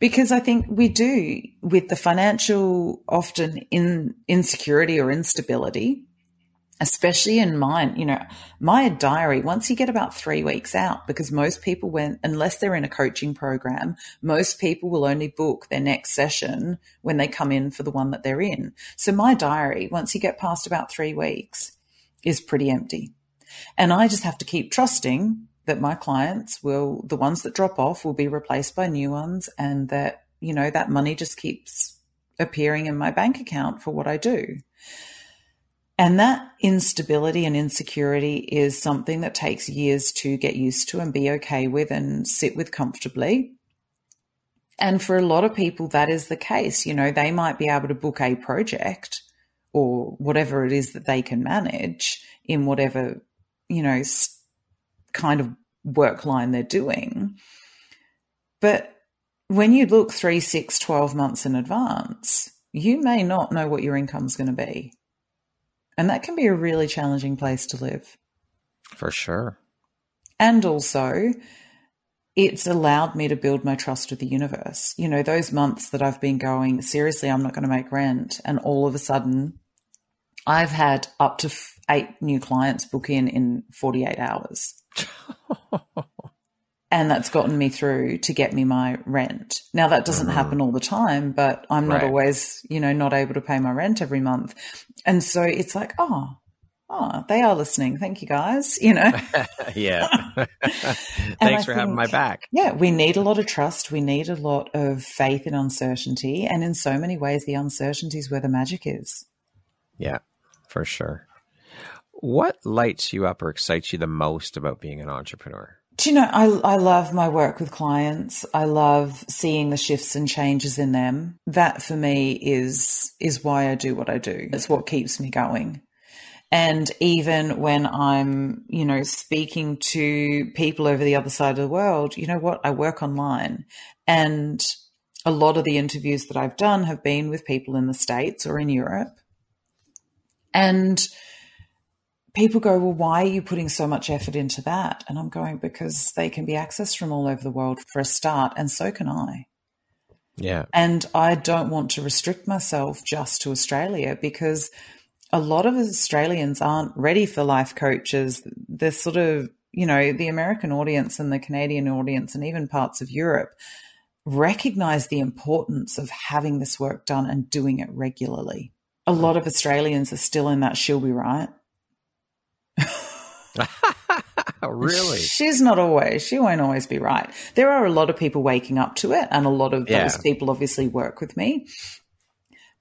Because I think we do with the financial often in insecurity or instability, especially in mine, you know, my diary, once you get about three weeks out, because most people when unless they're in a coaching program, most people will only book their next session when they come in for the one that they're in. So my diary, once you get past about three weeks, is pretty empty. And I just have to keep trusting that my clients will, the ones that drop off will be replaced by new ones and that, you know, that money just keeps appearing in my bank account for what I do. And that instability and insecurity is something that takes years to get used to and be okay with and sit with comfortably. And for a lot of people, that is the case. You know, they might be able to book a project or whatever it is that they can manage in whatever, you know, kind of work line they're doing. But when you look three, six, 12 months in advance, you may not know what your income is going to be. And that can be a really challenging place to live. For sure. And also, it's allowed me to build my trust with the universe. You know, those months that I've been going, seriously, I'm not going to make rent. And all of a sudden, I've had up to eight new clients book in in 48 hours. and that's gotten me through to get me my rent. Now that doesn't mm-hmm. happen all the time, but I'm not right. always, you know, not able to pay my rent every month. And so it's like, oh, oh, they are listening. Thank you guys, you know. yeah. Thanks for having my back. Yeah, we need a lot of trust. We need a lot of faith in uncertainty, and in so many ways the uncertainty is where the magic is. Yeah, for sure. What lights you up or excites you the most about being an entrepreneur? Do you know, I, I love my work with clients. I love seeing the shifts and changes in them. That for me is, is why I do what I do. It's what keeps me going. And even when I'm, you know, speaking to people over the other side of the world, you know what? I work online and a lot of the interviews that I've done have been with people in the States or in Europe. And people go, Well, why are you putting so much effort into that? And I'm going, Because they can be accessed from all over the world for a start, and so can I. Yeah. And I don't want to restrict myself just to Australia because a lot of Australians aren't ready for life coaches. They're sort of, you know, the American audience and the Canadian audience and even parts of Europe recognize the importance of having this work done and doing it regularly. A hmm. lot of Australians are still in that she'll be right really? She's not always, she won't always be right. There are a lot of people waking up to it, and a lot of yeah. those people obviously work with me.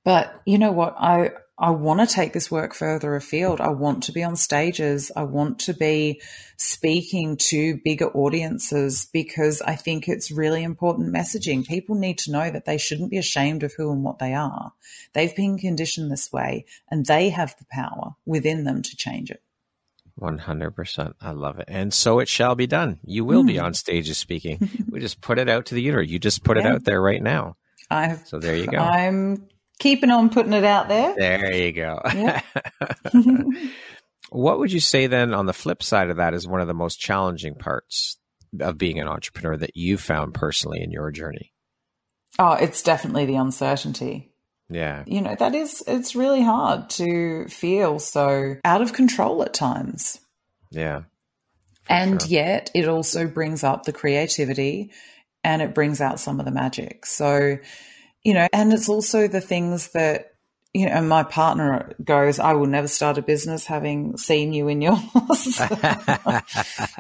But you know what? I, I want to take this work further afield. I want to be on stages. I want to be speaking to bigger audiences because I think it's really important messaging. People need to know that they shouldn't be ashamed of who and what they are. They've been conditioned this way and they have the power within them to change it. 100%. I love it. And so it shall be done. You will mm. be hmm. on stages speaking. we just put it out to the universe. You just put yeah. it out there right now. I've, so there you go. I'm keeping on putting it out there. There you go. Yeah. what would you say then on the flip side of that is one of the most challenging parts of being an entrepreneur that you found personally in your journey? Oh, it's definitely the uncertainty. Yeah. You know, that is, it's really hard to feel so out of control at times. Yeah. And sure. yet it also brings up the creativity and it brings out some of the magic. So, you know, and it's also the things that you know, and my partner goes, I will never start a business having seen you in yours.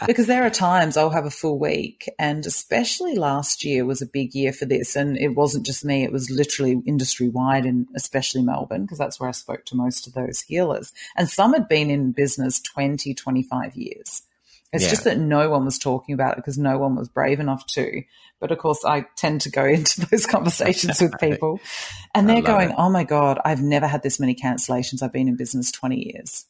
because there are times I'll have a full week. And especially last year was a big year for this. And it wasn't just me, it was literally industry wide and especially Melbourne, because that's where I spoke to most of those healers. And some had been in business 20, 25 years. It's Yeah. just that no one was talking about it because no one was brave enough to. But of course, I tend to go into those conversations with people and they're going, it. Oh my God, I've never had this many cancellations. I've been in business 20 years.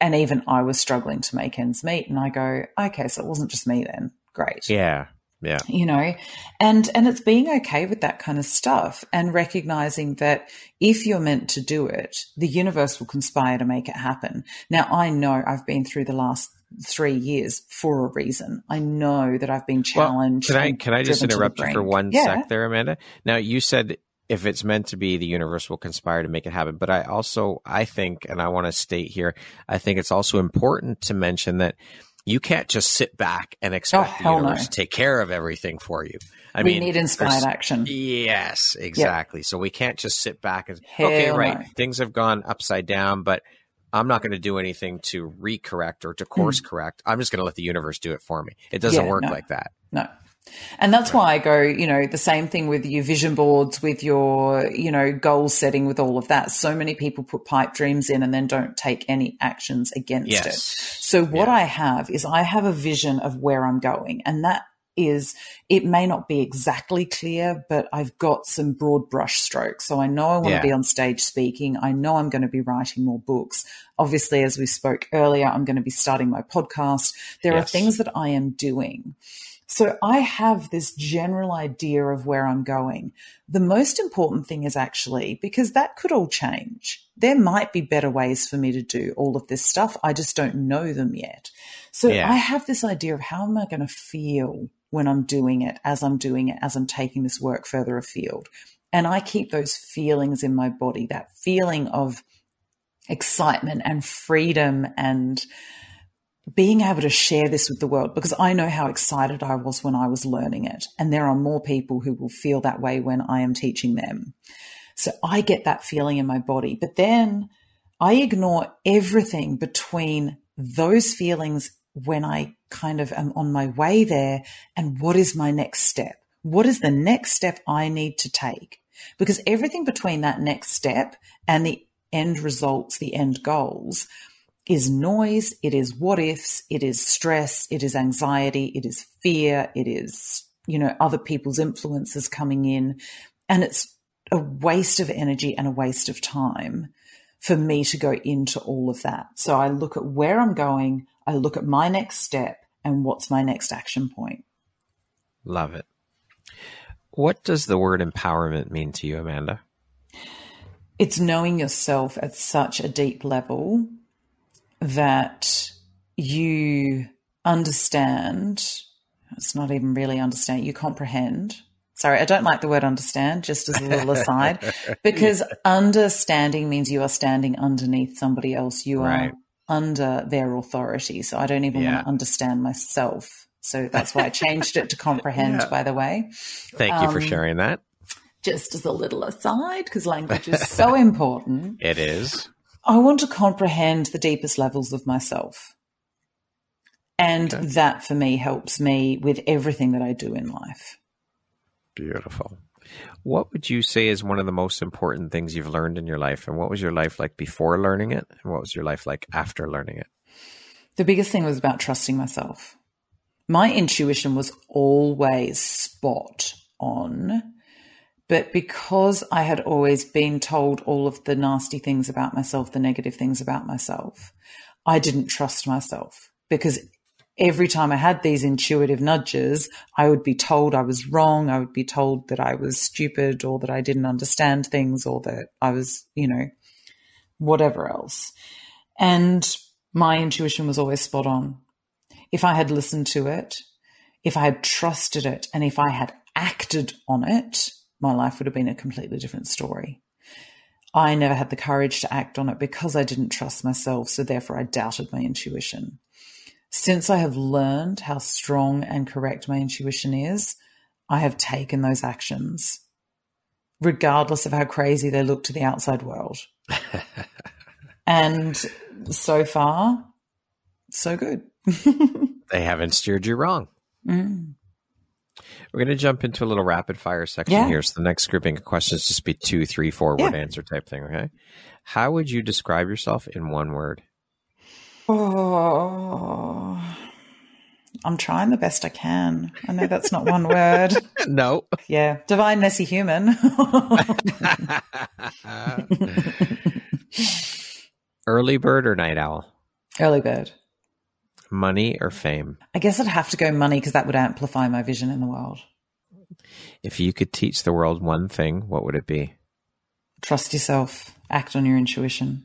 And even I was struggling to make ends meet. And I go, okay, so it wasn't just me then. Great Yeah. Yeah. you know and and it's being okay with that kind of stuff and recognizing that if you're meant to do it the universe will conspire to make it happen now i know i've been through the last three years for a reason i know that i've been challenged Can I can I just the interrupt you for one yeah. sec there, Amanda? Now you said if it's meant to be, the universe will conspire to make it happen. But I also I think, and I want to state here, I think it's also important to mention that you can't just sit back and expect oh, the Oh, hell universe no. to take care of everything for you. I we mean, need inspired action Yes, exactly. So we can't just sit back and Hell okay, right, no. things have gone upside down, but I'm not going to do anything to recorrect or to course correct. I'm just going to let the universe do it for me. It doesn't Hmm. Yeah, work no. like that. No. And that's why I go, you know, the same thing with your vision boards, with your, you know, goal setting, with all of that. So many people put pipe dreams in and then don't take any actions against it. So what Yeah. I have is I have a vision of where I'm going. And that is, it may not be exactly clear, but I've got some broad brush strokes. So I know I want Yeah. to be on stage speaking. I know I'm going to be writing more books. Obviously, as we spoke earlier, I'm going to be starting my podcast. There are things that I am doing. So I have this general idea of where I'm going. The most important thing is actually because that could all change. There might be better ways for me to do all of this stuff. I just don't know them yet. So Yeah. I have this idea of how am I going to feel when I'm doing it, as I'm doing it, as I'm taking this work further afield. And I keep those feelings in my body, that feeling of excitement and freedom and being able to share this with the world because I know how excited I was when I was learning it. And there are more people who will feel that way when I am teaching them. So I get that feeling in my body. But then I ignore everything between those feelings when I kind of am on my way there and what is my next step? What is the next step I need to take? Because everything between that next step and the end results, the end goals, is noise, it is what ifs, it is stress, it is anxiety, it is fear, it is, you know, other people's influences coming in. And it's a waste of energy and a waste of time for me to go into all of that. So I look at where I'm going, I look at my next step and what's my next action point. Love it. What does the word empowerment mean to you, Amanda? It's knowing yourself at such a deep level that you understand. It's not even really understand. You comprehend. Sorry, I don't like the word understand, just as a little aside, because understanding means you are standing underneath somebody else. You Right. are under their authority. So I don't even Yeah. want to understand myself. So that's why I changed it to comprehend, Yeah. by the way Thank you for Um, sharing that. just as a little aside, because language is so important. It is. I want to comprehend the deepest levels of myself. And Okay. that for me helps me with everything that I do in life. Beautiful. What would you say is one of the most important things you've learned in your life? And what was your life like before learning it? And what was your life like after learning it? The biggest thing was about trusting myself. My intuition was always spot on. But because I had always been told all of the nasty things about myself, the negative things about myself, I didn't trust myself because every time I had these intuitive nudges, I would be told I was wrong. I would be told that I was stupid or that I didn't understand things or that I was, you know, whatever else. And my intuition was always spot on. If I had listened to it, if I had trusted it, and if I had acted on it, my life would have been a completely different story. I never had the courage to act on it because I didn't trust myself. So therefore, I doubted my intuition. Since I have learned how strong and correct my intuition is, I have taken those actions, regardless of how crazy they look to the outside world. and so far, so good. They haven't steered you wrong. Mm. We're going to jump into a little rapid fire section Yeah. here. So the next grouping of questions just be two, three, four word Yeah. answer type thing. Okay. How would you describe yourself in one word? Oh, I'm trying the best I can. I know that's not one word. no. Yeah. Divine messy human. Early bird or night owl? Early bird. Money or fame? I guess I'd have to go money because that would amplify my vision in the world. If you could teach the world one thing, what would it be? Trust yourself, act on your intuition.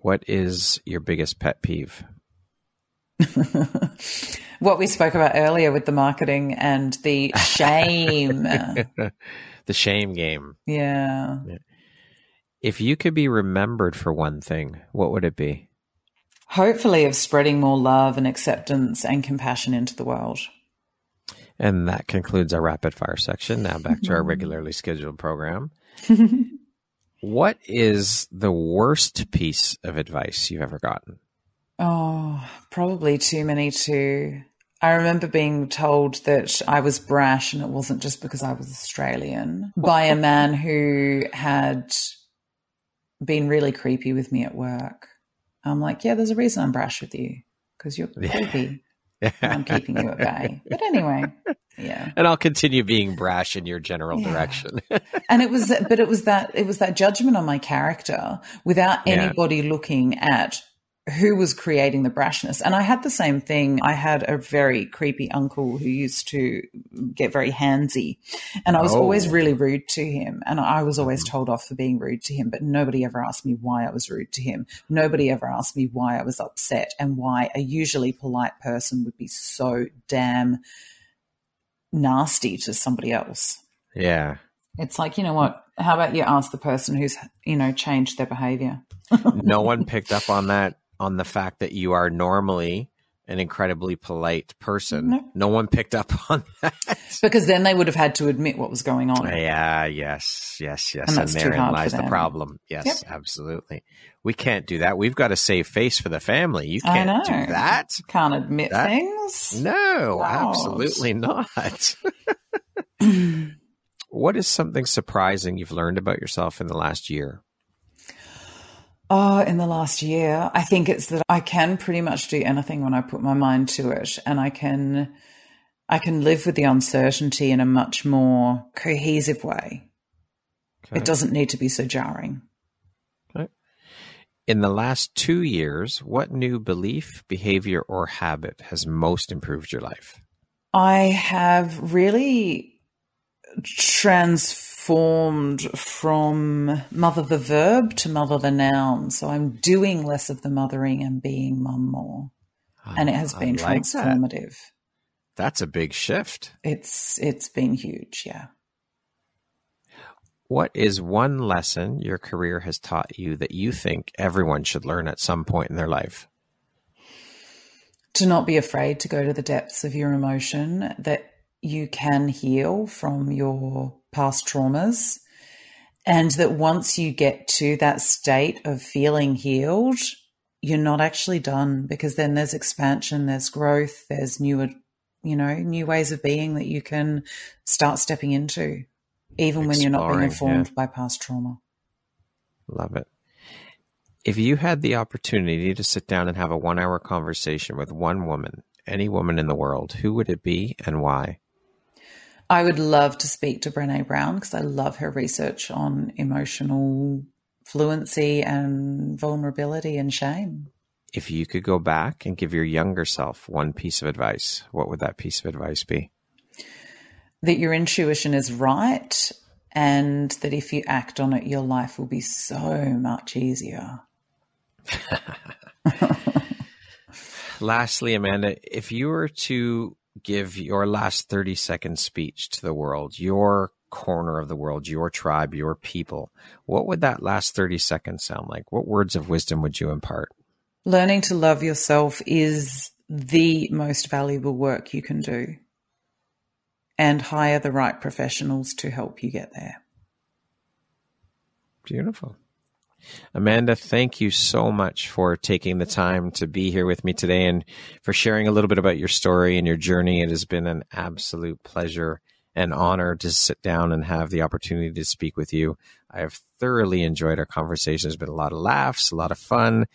What is your biggest pet peeve? what we spoke about earlier with the marketing and the shame. the shame game. Yeah. If you could be remembered for one thing, what would it be? Hopefully, of spreading more love and acceptance and compassion into the world. And that concludes our rapid fire section. Now back to our mm-hmm. regularly scheduled program. what is the worst piece of advice you've ever gotten? Oh, probably too many to. I remember being told that I was brash and it wasn't just because I was Australian by a man who had been really creepy with me at work. I'm like, yeah, there's a reason I'm brash with you because you're creepy. I'm keeping you at bay. But anyway, yeah. And I'll continue being brash in your general yeah. direction. and it was, but it was that, it was that judgment on my character without anybody yeah. looking at who was creating the brashness. And I had the same thing. I had a very creepy uncle who used to get very handsy. And I was oh. always really rude to him. And I was always mm-hmm. told off for being rude to him, but nobody ever asked me why I was rude to him. Nobody ever asked me why I was upset and why a usually polite person would be so damn nasty to somebody else. Yeah. It's like, you know what? How about you ask the person who's, you know, changed their behavior? no one picked up on that on the fact that you are normally an incredibly polite person. No. no. one picked up on that. Because then they would have had to admit what was going on. Yeah, yes, yes, yes. And, and therein lies the problem. Yes, yep. absolutely. We can't do that. We've got to save face for the family. You can't do that. Can't admit that, things. No, absolutely not. what is something surprising you've learned about yourself in the last year? Oh, in the last year, I think it's that I can pretty much do anything when I put my mind to it, and I can, I can live with the uncertainty in a much more cohesive way. Okay. It doesn't need to be so jarring. Okay. In the last two years, what new belief, behavior, or habit has most improved your life? I have really transformed formed from mother the verb to mother the noun. So I'm doing less of the mothering and being mum more. and it has ah, been like transformative. That. That's a big shift. It's it's been huge, yeah. What is one lesson your career has taught you that you think everyone should learn at some point in their life? To not be afraid to go to the depths of your emotion, that you can heal from your past traumas. And that once you get to that state of feeling healed, you're not actually done because then there's expansion, there's growth, there's newer, you know, new ways of being that you can start stepping into, even Exploring, when you're not being informed yeah. by past trauma. Love it. If you had the opportunity to sit down and have a one hour conversation with one woman, any woman in the world, who would it be and why? I would love to speak to Brene Brown because I love her research on emotional fluency and vulnerability and shame. If you could go back and give your younger self one piece of advice, what would that piece of advice be? That your intuition is right and that if you act on it, your life will be so much easier. Lastly, Amanda, if you were to give your last 30 second speech to the world, your corner of the world, your tribe, your people, what would that last 30 seconds sound like? What words of wisdom would you impart? Learning to love yourself is the most valuable work you can do. And hire the right professionals to help you get there. Beautiful. Amanda, thank you so much for taking the time to be here with me today and for sharing a little bit about your story and your journey. It has been an absolute pleasure and honor to sit down and have the opportunity to speak with you. I have thoroughly enjoyed our conversation. There's been a lot of laughs, a lot of fun.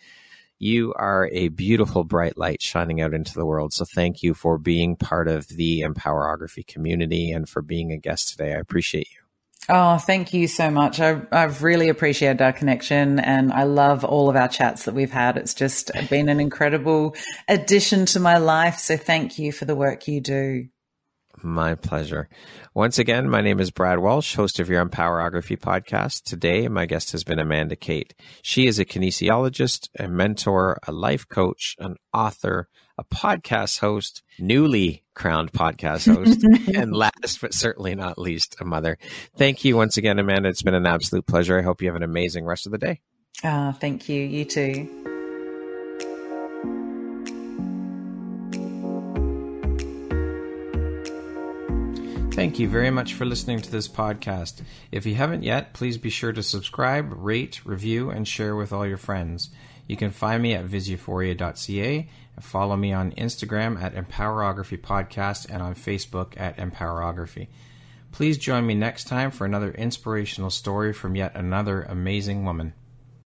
You are a beautiful, bright light shining out into the world. So thank you for being part of the Empowerography community and for being a guest today. I appreciate you. Oh, thank you so much. I, I've really appreciated our connection and I love all of our chats that we've had. It's just been an incredible addition to my life. So thank you for the work you do. My pleasure. Once again, my name is Brad Walsh, host of your Empowerography podcast. Today, my guest has been Amanda Kate. She is a kinesiologist, a mentor, a life coach, an author, a podcast host, newly crowned podcast host, and last but certainly not least, a mother. Thank you once again, Amanda. It's been an absolute pleasure. I hope you have an amazing rest of the day. Ah, thank you. You too. Thank you very much for listening to this podcast. If you haven't yet, please be sure to subscribe, rate, review, and share with all your friends. You can find me at visuphoria.ca and follow me on Instagram at Empowerography Podcast and on Facebook at Empowerography. Please join me next time for another inspirational story from yet another amazing woman.